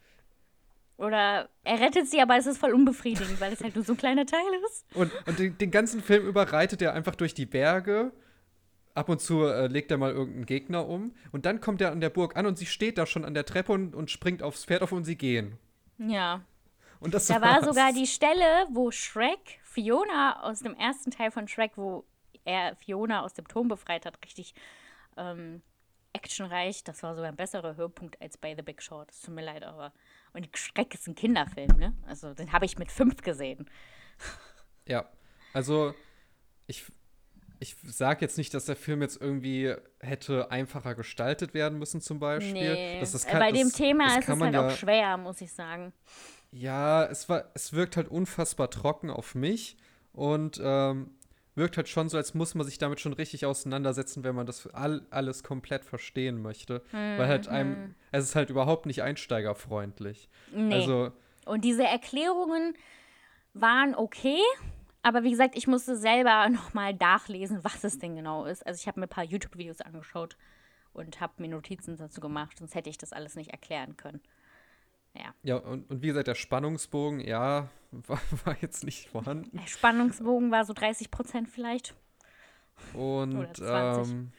Oder er rettet sie, aber es ist voll unbefriedigend, weil es halt nur so ein kleiner Teil ist. Und, und den, den ganzen Film über reitet er einfach durch die Berge Ab und zu äh, legt er mal irgendeinen Gegner um. Und dann kommt er an der Burg an und sie steht da schon an der Treppe und, und springt aufs Pferd auf und sie gehen. Ja. Und das da war sogar die Stelle, wo Shrek Fiona aus dem ersten Teil von Shrek, wo er Fiona aus dem Turm befreit hat, richtig ähm, actionreich. Das war sogar ein besserer Höhepunkt als bei The Big Short. Es tut mir leid, aber. Und Shrek ist ein Kinderfilm, ne? Also, den habe ich mit fünf gesehen. [laughs] Ja. Also, ich ich sage jetzt nicht, dass der Film jetzt irgendwie hätte einfacher gestaltet werden müssen, zum Beispiel. Nee, das, das kann, bei dem das, Thema ist es halt ja, auch schwer, muss ich sagen. Ja, es, war, es wirkt halt unfassbar trocken auf mich und ähm, wirkt halt schon so, als muss man sich damit schon richtig auseinandersetzen, wenn man das all, alles komplett verstehen möchte. Mhm. Weil halt einem, hm. es ist halt überhaupt nicht einsteigerfreundlich. Nee. Also, und diese Erklärungen waren okay, aber wie gesagt, ich musste selber [laughs] nochmal nachlesen, was es denn genau ist. Also ich habe mir ein paar YouTube-Videos angeschaut und habe mir Notizen dazu gemacht, sonst hätte ich das alles nicht erklären können. Ja. Ja, und, und wie gesagt, der Spannungsbogen, ja, [laughs] war, war jetzt nicht vorhanden. Der Spannungsbogen war so 30 Prozent vielleicht. Und ähm,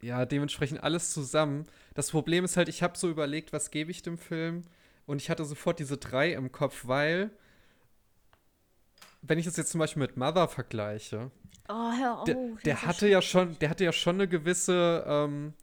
ja, dementsprechend alles zusammen. Das Problem ist halt, ich habe so überlegt, was gebe ich dem Film? Und ich hatte sofort diese drei im Kopf, weil wenn ich das jetzt zum Beispiel mit Mother vergleiche, oh, hör auf, der, der hatte ja schon, der hatte ja schon eine gewisse, ähm,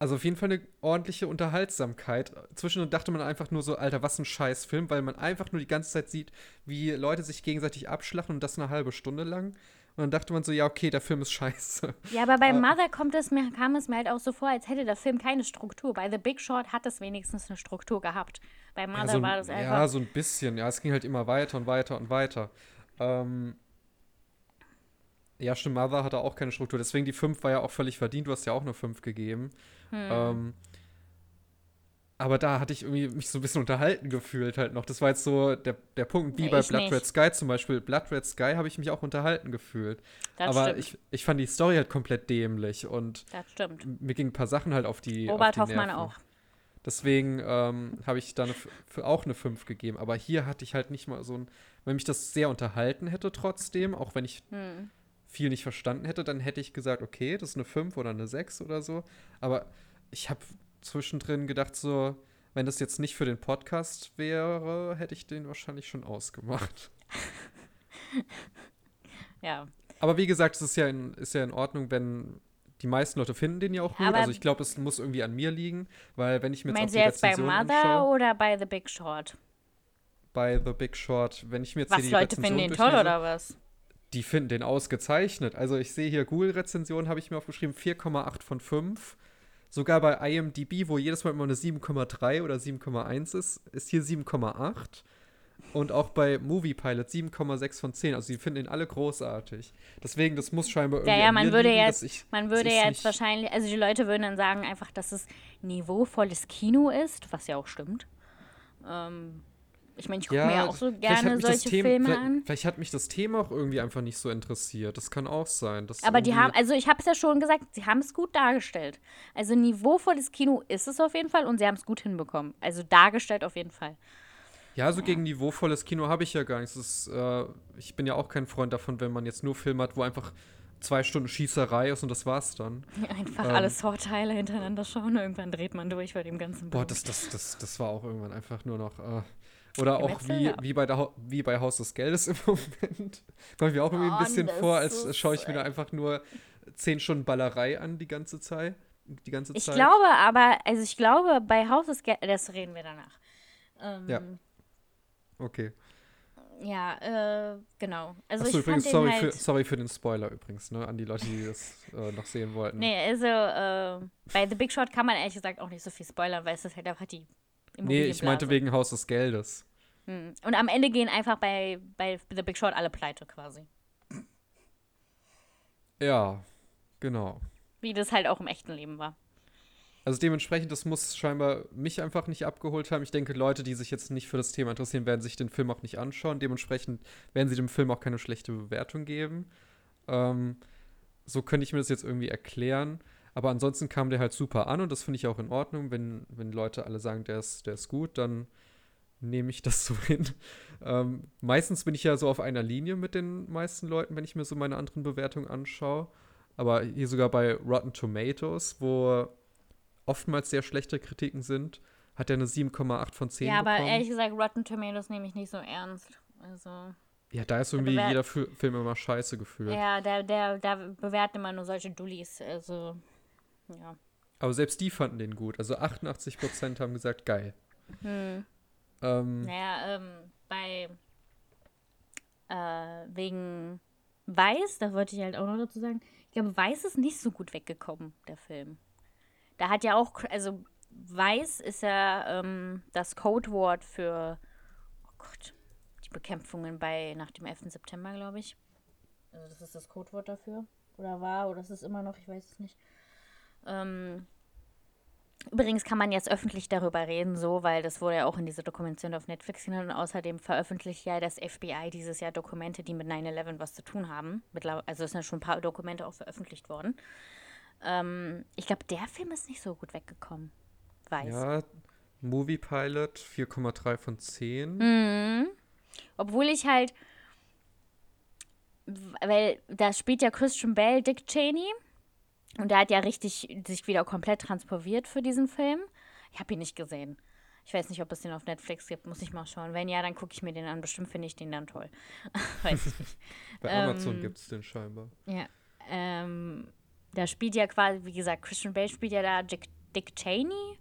also auf jeden Fall eine ordentliche Unterhaltsamkeit. Zwischendurch dachte man einfach nur so, Alter, was ein Scheißfilm, weil man einfach nur die ganze Zeit sieht, wie Leute sich gegenseitig abschlachten und das eine halbe Stunde lang. Und dann dachte man so, ja, okay, der Film ist [laughs] scheiße. Ja, aber bei Mother kommt es mir, kam es mir halt auch so vor, als hätte der Film keine Struktur. Bei The Big Short hat es wenigstens eine Struktur gehabt. Bei Mother ja, so, war das einfach. Ja, so ein bisschen. Ja, es ging halt immer weiter und weiter und weiter. Ähm, ja, stimmt, Mother hatte auch keine Struktur. Deswegen die 5 war ja auch völlig verdient. Du hast ja auch eine 5 gegeben. Hm. Ähm, aber da hatte ich irgendwie mich so ein bisschen unterhalten gefühlt halt noch. Das war jetzt so der, der Punkt, wie nee, bei Blood nicht. Red Sky zum Beispiel. Blood Red Sky habe ich mich auch unterhalten gefühlt. Das aber ich, ich fand die Story halt komplett dämlich und das stimmt. mir gingen ein paar Sachen halt auf die Robert auf die Hoffmann auch. Deswegen ähm, habe ich da eine, auch eine 5 gegeben. Aber hier hatte ich halt nicht mal so ein wenn mich das sehr unterhalten hätte trotzdem, auch wenn ich hm. Viel nicht verstanden hätte, dann hätte ich gesagt, okay, das ist eine 5 oder eine 6 oder so. Aber ich habe zwischendrin gedacht, so, wenn das jetzt nicht für den Podcast wäre, hätte ich den wahrscheinlich schon ausgemacht. [laughs] ja. Aber wie gesagt, es ist ja in, ist ja in Ordnung, wenn die meisten Leute finden den ja auch gut. Aber also ich glaube, es muss irgendwie an mir liegen, weil wenn ich mir jetzt Meinst du jetzt bei Mother anschaue, oder bei The Big Short? bei The Big Short. Wenn ich mir jetzt was, die Leute finden den toll oder was? Die finden den ausgezeichnet. Also ich sehe hier Google-Rezensionen, habe ich mir aufgeschrieben, 4,8 von 5. Sogar bei IMDb, wo jedes Mal immer eine 7,3 oder 7,1 ist, ist hier 7,8. Und auch bei Movie Pilot 7,6 von 10. Also sie finden ihn alle großartig. Deswegen, das muss scheinbar irgendwie. Ja, ja, man würde liegen, jetzt, ich, man würde jetzt wahrscheinlich, also die Leute würden dann sagen einfach, dass es niveauvolles Kino ist, was ja auch stimmt. Ähm, ich meine, ich gucke ja, mir ja auch so gerne solche Thema, Filme vielleicht, an. Vielleicht hat mich das Thema auch irgendwie einfach nicht so interessiert. Das kann auch sein. Aber die haben, also ich habe es ja schon gesagt, sie haben es gut dargestellt. Also niveauvolles Kino ist es auf jeden Fall und sie haben es gut hinbekommen. Also dargestellt auf jeden Fall. Ja, so ja. gegen niveauvolles Kino habe ich ja gar nichts. Ist, äh, ich bin ja auch kein Freund davon, wenn man jetzt nur Filme hat, wo einfach zwei Stunden Schießerei ist und das war's dann. [laughs] Einfach ähm, alle Vorteile hintereinander schauen. Irgendwann dreht man durch bei dem ganzen. Boah, das, das, das, das war auch irgendwann einfach nur noch. Äh, oder auch wie, wie, bei der, wie bei Haus des Geldes im [laughs] Moment. Kommt mir auch irgendwie ein bisschen vor, als schaue ich mir da einfach nur zehn Stunden Ballerei an die ganze Zeit. Die ganze Zeit. Ich glaube aber, also ich glaube, bei Haus des Geldes, das reden wir danach. Ähm, ja. Okay. Ja, äh, genau. Also Achso, ich übrigens, sorry, halt für, sorry für den Spoiler übrigens, ne, an die Leute, die das äh, noch sehen wollten. Nee, also äh, bei The Big Short kann man ehrlich gesagt auch nicht so viel spoilern, weil es ist halt einfach die Nee, ich meinte wegen Haus des Geldes. Hm. Und am Ende gehen einfach bei, bei The Big Short alle pleite quasi. Ja, genau. Wie das halt auch im echten Leben war. Also dementsprechend, das muss scheinbar mich einfach nicht abgeholt haben. Ich denke, Leute, die sich jetzt nicht für das Thema interessieren, werden sich den Film auch nicht anschauen. Dementsprechend werden sie dem Film auch keine schlechte Bewertung geben. Ähm, so könnte ich mir das jetzt irgendwie erklären. Aber ansonsten kam der halt super an und das finde ich auch in Ordnung. Wenn, wenn Leute alle sagen, der ist, der ist gut, dann nehme ich das [laughs] so hin. Ähm, meistens bin ich ja so auf einer Linie mit den meisten Leuten, wenn ich mir so meine anderen Bewertungen anschaue. Aber hier sogar bei Rotten Tomatoes, wo oftmals sehr schlechte Kritiken sind, hat er eine 7,8 von 10 Ja, bekommen. aber ehrlich gesagt, Rotten Tomatoes nehme ich nicht so ernst. Also. Ja, da ist irgendwie jeder Film immer scheiße gefühlt. Ja, der, der, der bewertet immer nur solche Dullis. Also, ja. Aber selbst die fanden den gut. Also 88% haben gesagt, geil. Hm. Ähm, naja, ähm, bei äh, wegen Weiß, da wollte ich halt auch noch dazu sagen, ich glaube, Weiß ist nicht so gut weggekommen, der Film. Da hat ja auch, also Weiß ist ja ähm, das Codewort für, oh Gott, die Bekämpfungen bei nach dem 11. September, glaube ich. Also das ist das Codewort dafür. Oder war, oder ist immer noch, ich weiß es nicht. Ähm, Übrigens kann man jetzt öffentlich darüber reden, so, weil das wurde ja auch in dieser Dokumentation auf Netflix genannt und außerdem veröffentlicht ja das FBI dieses Jahr Dokumente, die mit 9-11 was zu tun haben. Also es sind schon ein paar Dokumente auch veröffentlicht worden. Ähm, ich glaube, der Film ist nicht so gut weggekommen. Weiß. Ja, Movie Pilot 4,3 von 10. Mhm. Obwohl ich halt, weil da spielt ja Christian Bale, Dick Cheney. Und der hat ja richtig sich wieder komplett transportiert für diesen Film. Ich habe ihn nicht gesehen. Ich weiß nicht, ob es den auf Netflix gibt, muss ich mal schauen. Wenn ja, dann gucke ich mir den an. Bestimmt finde ich den dann toll. [laughs] weiß ich nicht. Bei Amazon ähm, gibt es den scheinbar. Ja. Ähm, da spielt ja quasi, wie gesagt, Christian Bale spielt ja da Dick, Dick Cheney.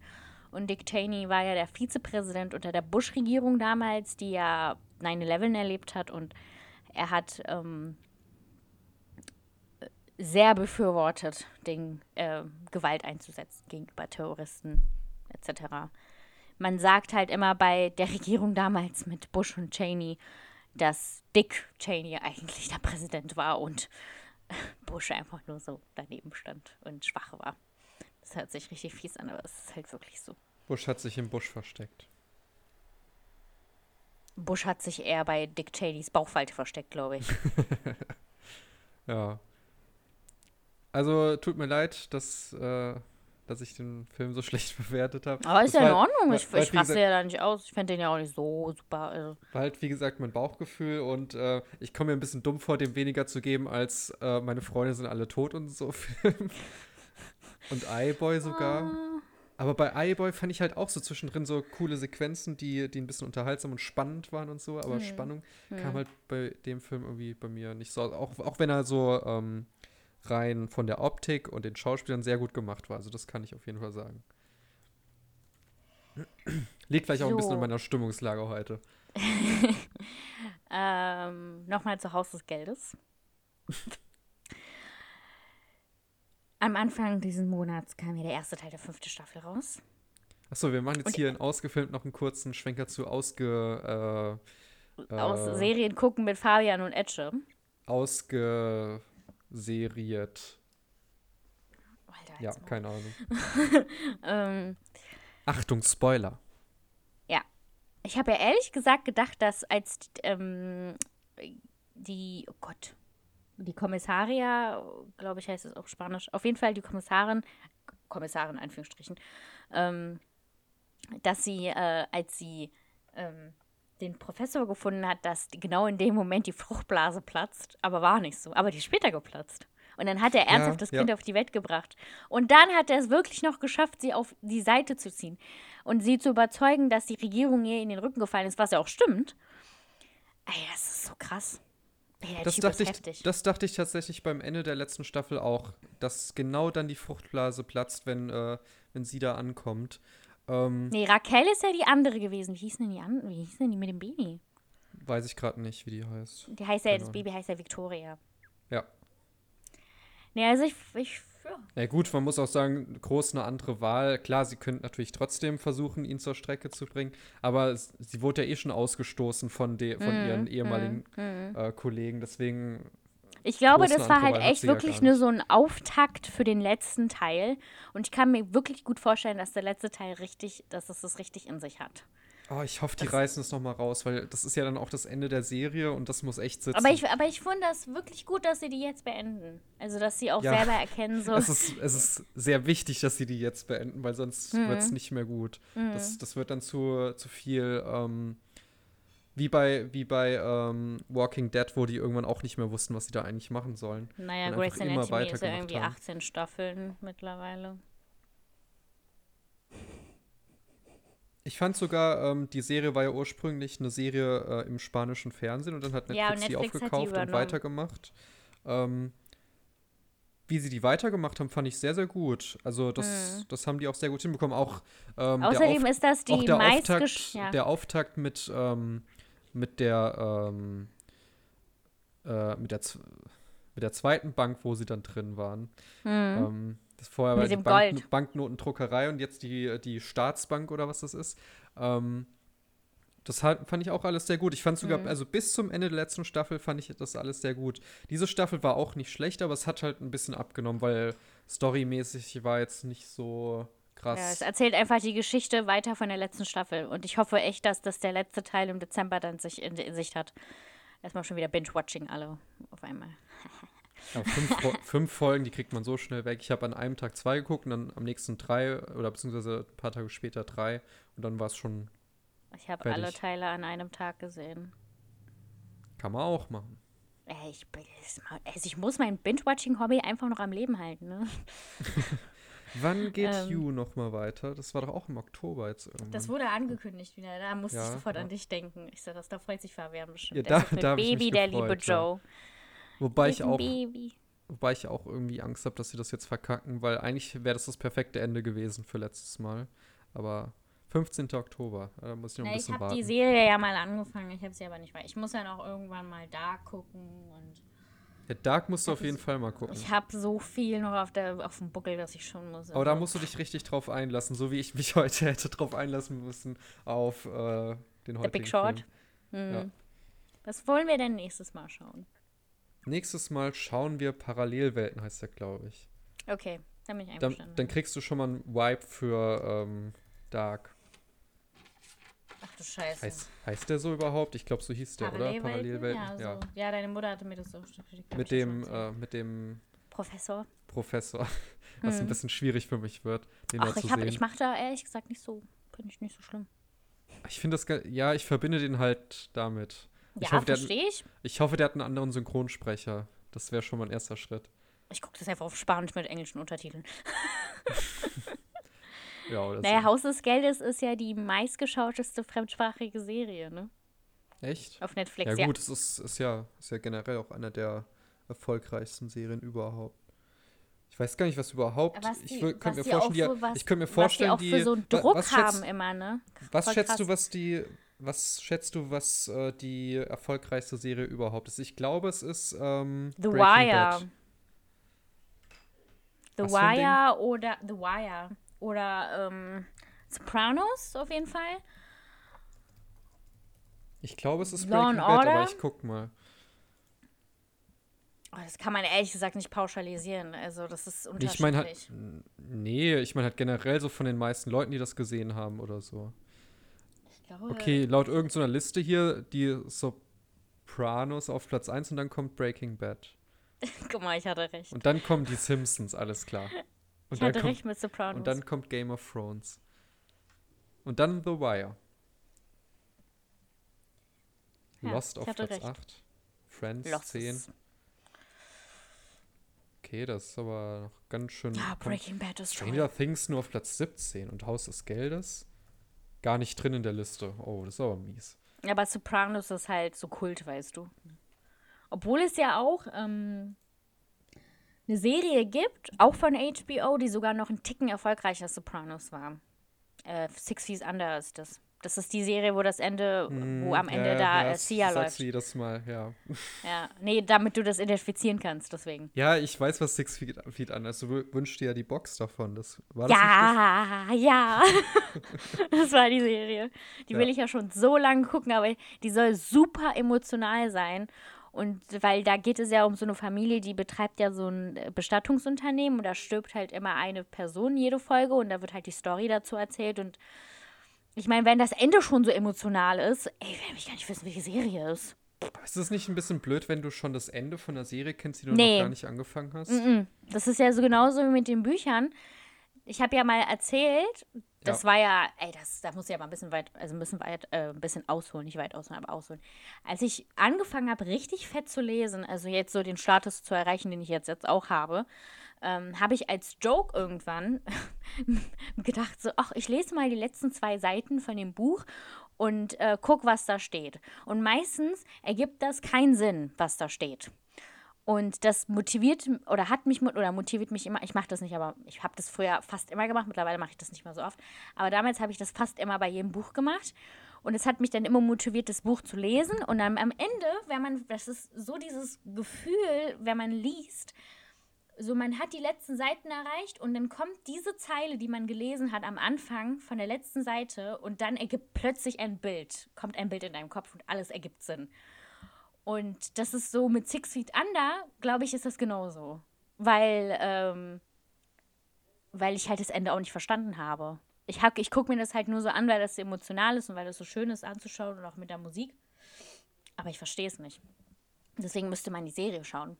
Und Dick Cheney war ja der Vizepräsident unter der Bush-Regierung damals, die ja 9-11 erlebt hat. Und er hat ähm, sehr befürwortet, den, äh, Gewalt einzusetzen gegenüber Terroristen etc. Man sagt halt immer bei der Regierung damals mit Bush und Cheney, dass Dick Cheney eigentlich der Präsident war und [laughs] Bush einfach nur so daneben stand und schwach war. Das hört sich richtig fies an, aber es ist halt wirklich so. Bush hat sich im Busch versteckt. Bush hat sich eher bei Dick Cheneys Bauchfalte versteckt, glaube ich. [laughs] ja. Also tut mir leid, dass, äh, dass ich den Film so [laughs] schlecht bewertet habe. Aber ist das ja in Ordnung. ich ich raste ja da nicht aus. Ich fände den ja auch nicht so super. Also. War halt, wie gesagt, mein Bauchgefühl und äh, ich komme mir ein bisschen dumm vor, dem weniger zu geben, als äh, meine Freunde sind alle tot und so Film. [laughs] und iBoy sogar. Ah. Aber bei iBoy fand ich halt auch so zwischendrin so coole Sequenzen, die, die ein bisschen unterhaltsam und spannend waren und so, aber hm. Spannung hm. kam halt bei dem Film irgendwie bei mir nicht so. Auch, auch wenn er so ähm, rein von der Optik und den Schauspielern sehr gut gemacht war. Also das kann ich auf jeden Fall sagen. Liegt vielleicht so. auch ein bisschen in meiner Stimmungslage heute. [laughs] ähm, Nochmal zu Haus des Geldes. [laughs] Am Anfang dieses Monats kam ja der erste Teil der fünften Staffel raus. Achso, wir machen jetzt und hier in ausgefilmt noch einen kurzen Schwenker zu ausge. Äh, aus äh, Serien gucken mit Fabian und Etche. Ausge seriert. Alter, ja, keine Ahnung. [laughs] ähm, Achtung, Spoiler. Ja. Ich habe ja ehrlich gesagt gedacht, dass als ähm, die, oh Gott, die Kommissaria, glaube ich, heißt es auf Spanisch, auf jeden Fall die Kommissarin, Kommissarin in Anführungsstrichen, ähm, dass sie, äh, als sie ähm, den Professor gefunden hat, dass genau in dem Moment die Fruchtblase platzt, aber war nicht so. Aber die ist später geplatzt. Und dann hat er ernsthaft ja, das Kind ja. auf die Welt gebracht. Und dann hat er es wirklich noch geschafft, sie auf die Seite zu ziehen und sie zu überzeugen, dass die Regierung ihr in den Rücken gefallen ist, was ja auch stimmt. Ey, das ist so krass. Ey, das, dachte ich, das dachte ich tatsächlich beim Ende der letzten Staffel auch, dass genau dann die Fruchtblase platzt, wenn, äh, wenn sie da ankommt. Ähm, nee, Raquel ist ja die andere gewesen. Wie hieß denn die andere? Wie hieß denn die mit dem Baby? Weiß ich gerade nicht, wie die heißt. Die heißt ja, das Baby heißt ja Victoria. Ja. Nee, also ich, ich Ja gut, man muss auch sagen, groß eine andere Wahl. Klar, sie könnten natürlich trotzdem versuchen, ihn zur Strecke zu bringen, aber sie wurde ja eh schon ausgestoßen von, de, von Mhm, ihren ehemaligen mhm. äh, Kollegen. Deswegen, Ich glaube, das war halt echt wirklich nur so ein Auftakt für den letzten Teil. Und ich kann mir wirklich gut vorstellen, dass der letzte Teil richtig, dass es das richtig in sich hat. oh, ich hoffe, die Das- reißen es nochmal raus, weil das ist ja dann auch das Ende der Serie und das muss echt sitzen. Aber ich, aber ich finde das wirklich gut, dass sie die jetzt beenden. Also, dass sie auch Ja. selber erkennen, so. es, ist, es ist sehr wichtig, dass sie die jetzt beenden, weil sonst Mhm. wird es nicht mehr gut. Das, das wird dann zu, zu viel, ähm, wie bei, wie bei ähm, Walking Dead, wo die irgendwann auch nicht mehr wussten, was sie da eigentlich machen sollen. naja, Grey's Anatomy ist ja irgendwie haben. 18 Staffeln mittlerweile. Ich fand sogar, ähm, die Serie war ja ursprünglich eine Serie äh, im spanischen Fernsehen und dann hat Netflix, Ja, und die Netflix die aufgekauft und weitergemacht. Ähm, wie sie die weitergemacht haben, fand ich sehr, sehr gut. Also das, Mhm. das haben die auch sehr gut hinbekommen. Auch ähm, Außerdem Auf- ist das die. Auftakt, Ja. der Auftakt mit, ähm, mit der ähm, äh, mit der mit der zweiten Bank, wo sie dann drin waren. Mhm. Ähm, das vorher war die Bank. Banknotendruckerei und jetzt die, die Staatsbank oder was das ist. Ähm, das hat, fand ich auch alles sehr gut. Ich fand sogar, Mhm. also bis zum Ende der letzten Staffel fand ich das alles sehr gut. Diese Staffel war auch nicht schlecht, aber es hat halt ein bisschen abgenommen, weil storymäßig war jetzt nicht so krass. Ja, es erzählt einfach die Geschichte weiter von der letzten Staffel. Und ich hoffe echt, dass das der letzte Teil im Dezember dann sich in, in Sicht hat. Erstmal schon wieder Binge-Watching alle auf einmal. [laughs] Ja, fünf, fünf Folgen, die kriegt man so schnell weg. Ich habe an einem Tag zwei geguckt und dann am nächsten drei oder beziehungsweise ein paar Tage später drei und dann war es schon, Ich habe alle Teile an einem Tag gesehen. kann man auch machen. Ich, also ich muss mein Binge-Watching-Hobby einfach noch am Leben halten. Ne? [laughs] Wann geht Ähm. You noch mal weiter? Das war doch auch im Oktober jetzt irgendwann. Das wurde angekündigt wieder. Da musste ich Ja, sofort ja. an dich denken. Ich sag, das, da freut sich Fabian bestimmt. Ja, da- [laughs] da ich Baby, der liebe gefreut, ja. Joe. wobei ich auch, Baby. wobei ich auch irgendwie Angst habe, dass sie das jetzt verkacken, weil eigentlich wäre das das perfekte Ende gewesen für letztes Mal. Aber 15. Oktober, da muss ich noch ein Na, ich bisschen habe warten. die Serie ja mal angefangen. Ich habe sie aber nicht weiter. Ich muss ja noch irgendwann mal da gucken. Und ja, Dark musst du auf jeden Fall mal gucken. ich habe so viel noch auf, der, auf dem Buckel, dass ich schon muss. Aber da musst du dich richtig drauf einlassen, so wie ich mich [laughs] heute hätte drauf einlassen müssen auf äh, den heutigen The Big Short. Film. Hm. ja. Was wollen wir denn nächstes Mal schauen? Nächstes Mal schauen wir Parallelwelten, heißt der, glaube ich. Okay, dann bin ich Dann, einverstanden. dann kriegst du schon mal einen Vibe für ähm, Dark. Ach du Scheiße. Heißt, heißt der so überhaupt? Ich glaube, so hieß der, oder? Parallelwelten. Ja, so. ja. ja, deine Mutter hatte mir das so ich, Mit dem, äh, mit dem Professor. Professor. [laughs] Was ein Hm. bisschen schwierig für mich wird, den da Ach, zu ich, hab, ich mache da ehrlich gesagt nicht so. Finde ich nicht so schlimm. Ich finde das, ja, ich verbinde den halt damit. Ich Ja, hoffe, der hat- verstehe ich. Ich hoffe, der hat einen anderen Synchronsprecher. Das wäre schon mal ein erster Schritt. Ich gucke das einfach auf Spanisch mit englischen Untertiteln. [laughs] [laughs] Ja, Naja, so. Haus des Geldes ist ja die meistgeschauteste fremdsprachige Serie, ne? Echt? Auf Netflix, Ja, ja. gut, es ist, ist, ja, ist ja generell auch einer der erfolgreichsten Serien überhaupt. Ich weiß gar nicht, was überhaupt. Was ich die- wür- könnte mir vorstellen, die, für was- ich könnte mir Was die vorstellen, auch für so einen Druck was haben schätzt, immer, ne? was Voll schätzt krass. du, was die, was schätzt du, was äh, die erfolgreichste Serie überhaupt ist? Ich glaube, es ist ähm, The Breaking Wire. Bad. The Was? Wire oder The Wire oder ähm, Sopranos auf jeden Fall. Ich glaube, es ist Breaking Bad, aber ich guck mal. Oh, das kann man ehrlich gesagt nicht pauschalisieren. Also das ist unterschiedlich. Ich meine halt, nee, ich meine halt generell so von den meisten Leuten, die das gesehen haben oder so. Ich glaube, Okay, laut irgendeiner Liste hier, die Sopranos auf Platz 1 und dann kommt Breaking Bad. [laughs] Guck mal, ich hatte recht. Und dann kommen die Simpsons, alles klar. [laughs] Und ich dann hatte kommt, recht mit Sopranos. Und dann kommt Game of Thrones. Und dann The Wire. Ja, Lost auf Platz recht. 8. Friends Lost 10. ist- Okay, das ist aber noch ganz schön. Ja, kommt Breaking Bad ist Stranger toll. Things nur auf Platz 17 und Haus des Geldes gar nicht drin in der Liste. Oh, das ist aber mies. Aber Sopranos ist halt so Kult, weißt du. Obwohl es ja auch ähm, eine Serie gibt, auch von HBO, die sogar noch einen Ticken erfolgreicher als Sopranos war. Äh, Six Feet Under ist das. Das ist die Serie, wo das Ende, Hm, wo am Ende ja, da ja, äh, das Sia sagst läuft. du jedes Mal, ja. Ja, nee, damit du das identifizieren kannst, deswegen. Ja, ich weiß, was Six Feet, Feet an ist. Du wü- wünschst dir ja die Box davon. Das war das Ja, ja. [laughs] das war die Serie. Die Ja. will ich ja schon so lange gucken, aber die soll super emotional sein. Und weil da geht es ja um so eine Familie, die betreibt ja so ein äh, Bestattungsunternehmen und da stirbt halt immer eine Person jede Folge und da wird halt die Story dazu erzählt. Und ich meine, wenn das Ende schon so emotional ist, ey, will ich gar nicht wissen, welche Serie ist. Ist es nicht ein bisschen blöd, wenn du schon das Ende von der Serie kennst, die du Nee. noch gar nicht angefangen hast? Mm-mm. Das ist ja so genauso wie mit den Büchern. Ich habe ja mal erzählt, das Ja. war ja, ey, das, da muss ich ja mal ein bisschen weit, also ein bisschen weit, äh, ein bisschen ausholen, nicht weit ausholen, aber ausholen. Als ich angefangen habe, richtig fett zu lesen, also jetzt so den Status zu erreichen, den ich jetzt, jetzt auch habe, ähm, habe ich als Joke irgendwann [laughs] gedacht, so, ach, ich lese mal die letzten zwei Seiten von dem Buch und äh, guck, was da steht. Und meistens ergibt das keinen Sinn, was da steht. Und das motiviert oder hat mich oder motiviert mich immer. Ich mache das nicht, aber ich habe das früher fast immer gemacht. Mittlerweile mache ich das nicht mehr so oft. Aber damals habe ich das fast immer bei jedem Buch gemacht. Und es hat mich dann immer motiviert, das Buch zu lesen. Und dann am Ende, wenn man, das ist so dieses Gefühl, wenn man liest, so man hat die letzten Seiten erreicht und dann kommt diese Zeile, die man gelesen hat am Anfang von der letzten Seite und dann ergibt plötzlich ein Bild, kommt ein Bild in deinem Kopf und alles ergibt Sinn. Und das ist so mit Six Feet Under, glaube ich, ist das genauso. Weil, ähm, weil ich halt das Ende auch nicht verstanden habe. Ich, hab- ich gucke mir das halt nur so an, weil das so emotional ist und weil das so schön ist anzuschauen und auch mit der Musik. Aber ich verstehe es nicht. Deswegen müsste man die Serie schauen.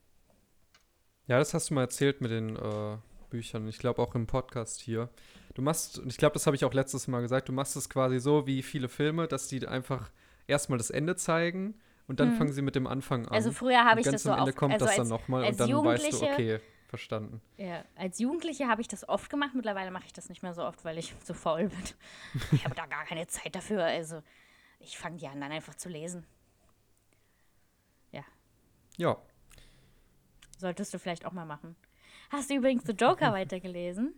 Ja, das hast du mal erzählt mit den äh, Büchern. Ich glaube auch im Podcast hier. Du machst, und ich glaube, das habe ich auch letztes Mal gesagt, du machst es quasi so wie viele Filme, dass die einfach erstmal das Ende zeigen und dann fangen sie mit dem Anfang an. Also früher habe ich ganz das so am Ende oft- kommt also das dann als- nochmal als und dann weißt du, okay, verstanden. Ja, als Jugendliche habe ich das oft gemacht. Mittlerweile mache ich das nicht mehr so oft, weil ich zu faul bin. [laughs] Ich habe da gar keine Zeit dafür. Also ich fange die an, dann einfach zu lesen. Ja, Ja, solltest du vielleicht auch mal machen. Hast du übrigens The Joker [laughs] weitergelesen?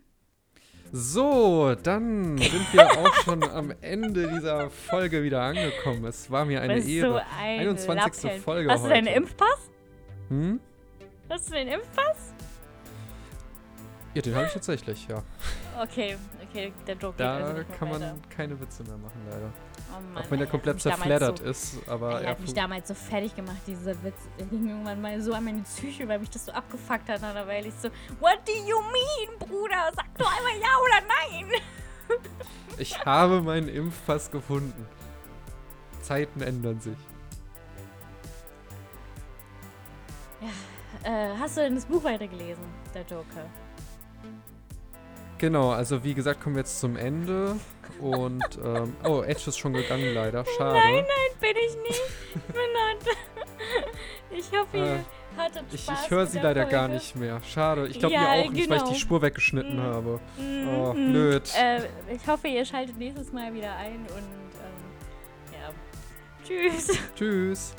So, dann sind wir auch schon am Ende dieser Folge wieder angekommen. Es war mir eine Bist du Ehre. ein 21. Lappen. Folge Hast du heute. deinen Impfpass? Hm? Hast du den Impfpass? Ja, den habe ich tatsächlich, ja. Okay, okay, der Joke geht Da also nicht mehr kann man weiter. keine Witze mehr machen, leider. Oh Mann, Auch wenn ey, komplett zerfleddert so, ist, aber Er er hat mich damals so fertig gemacht, dieser Witz. Der ging irgendwann mal so an meine Psyche, weil mich das so abgefuckt hat. Und war ich so, what do you mean, Bruder? Sag doch einmal ja oder nein. [laughs] Ich habe meinen Impfpass gefunden. Zeiten ändern sich. Äh, hast du denn das Buch weitergelesen, der Joker? Genau, also wie gesagt, kommen wir jetzt zum Ende. Und, ähm, oh, Edge ist schon gegangen, leider. Schade. Nein, nein, bin ich nicht. Ich bin. [laughs] Ich hoffe, ihr Äh, hattet Ich, Spaß ich höre mit sie der leider gar Folge. nicht mehr. Schade. Ich glaube, Ja, ihr auch nicht, weil ich genau. die Spur weggeschnitten Mhm. habe. Mhm, Oh, mhm. blöd. Äh, ich hoffe, ihr schaltet nächstes Mal wieder ein und ähm, ja. Tschüss. Tschüss.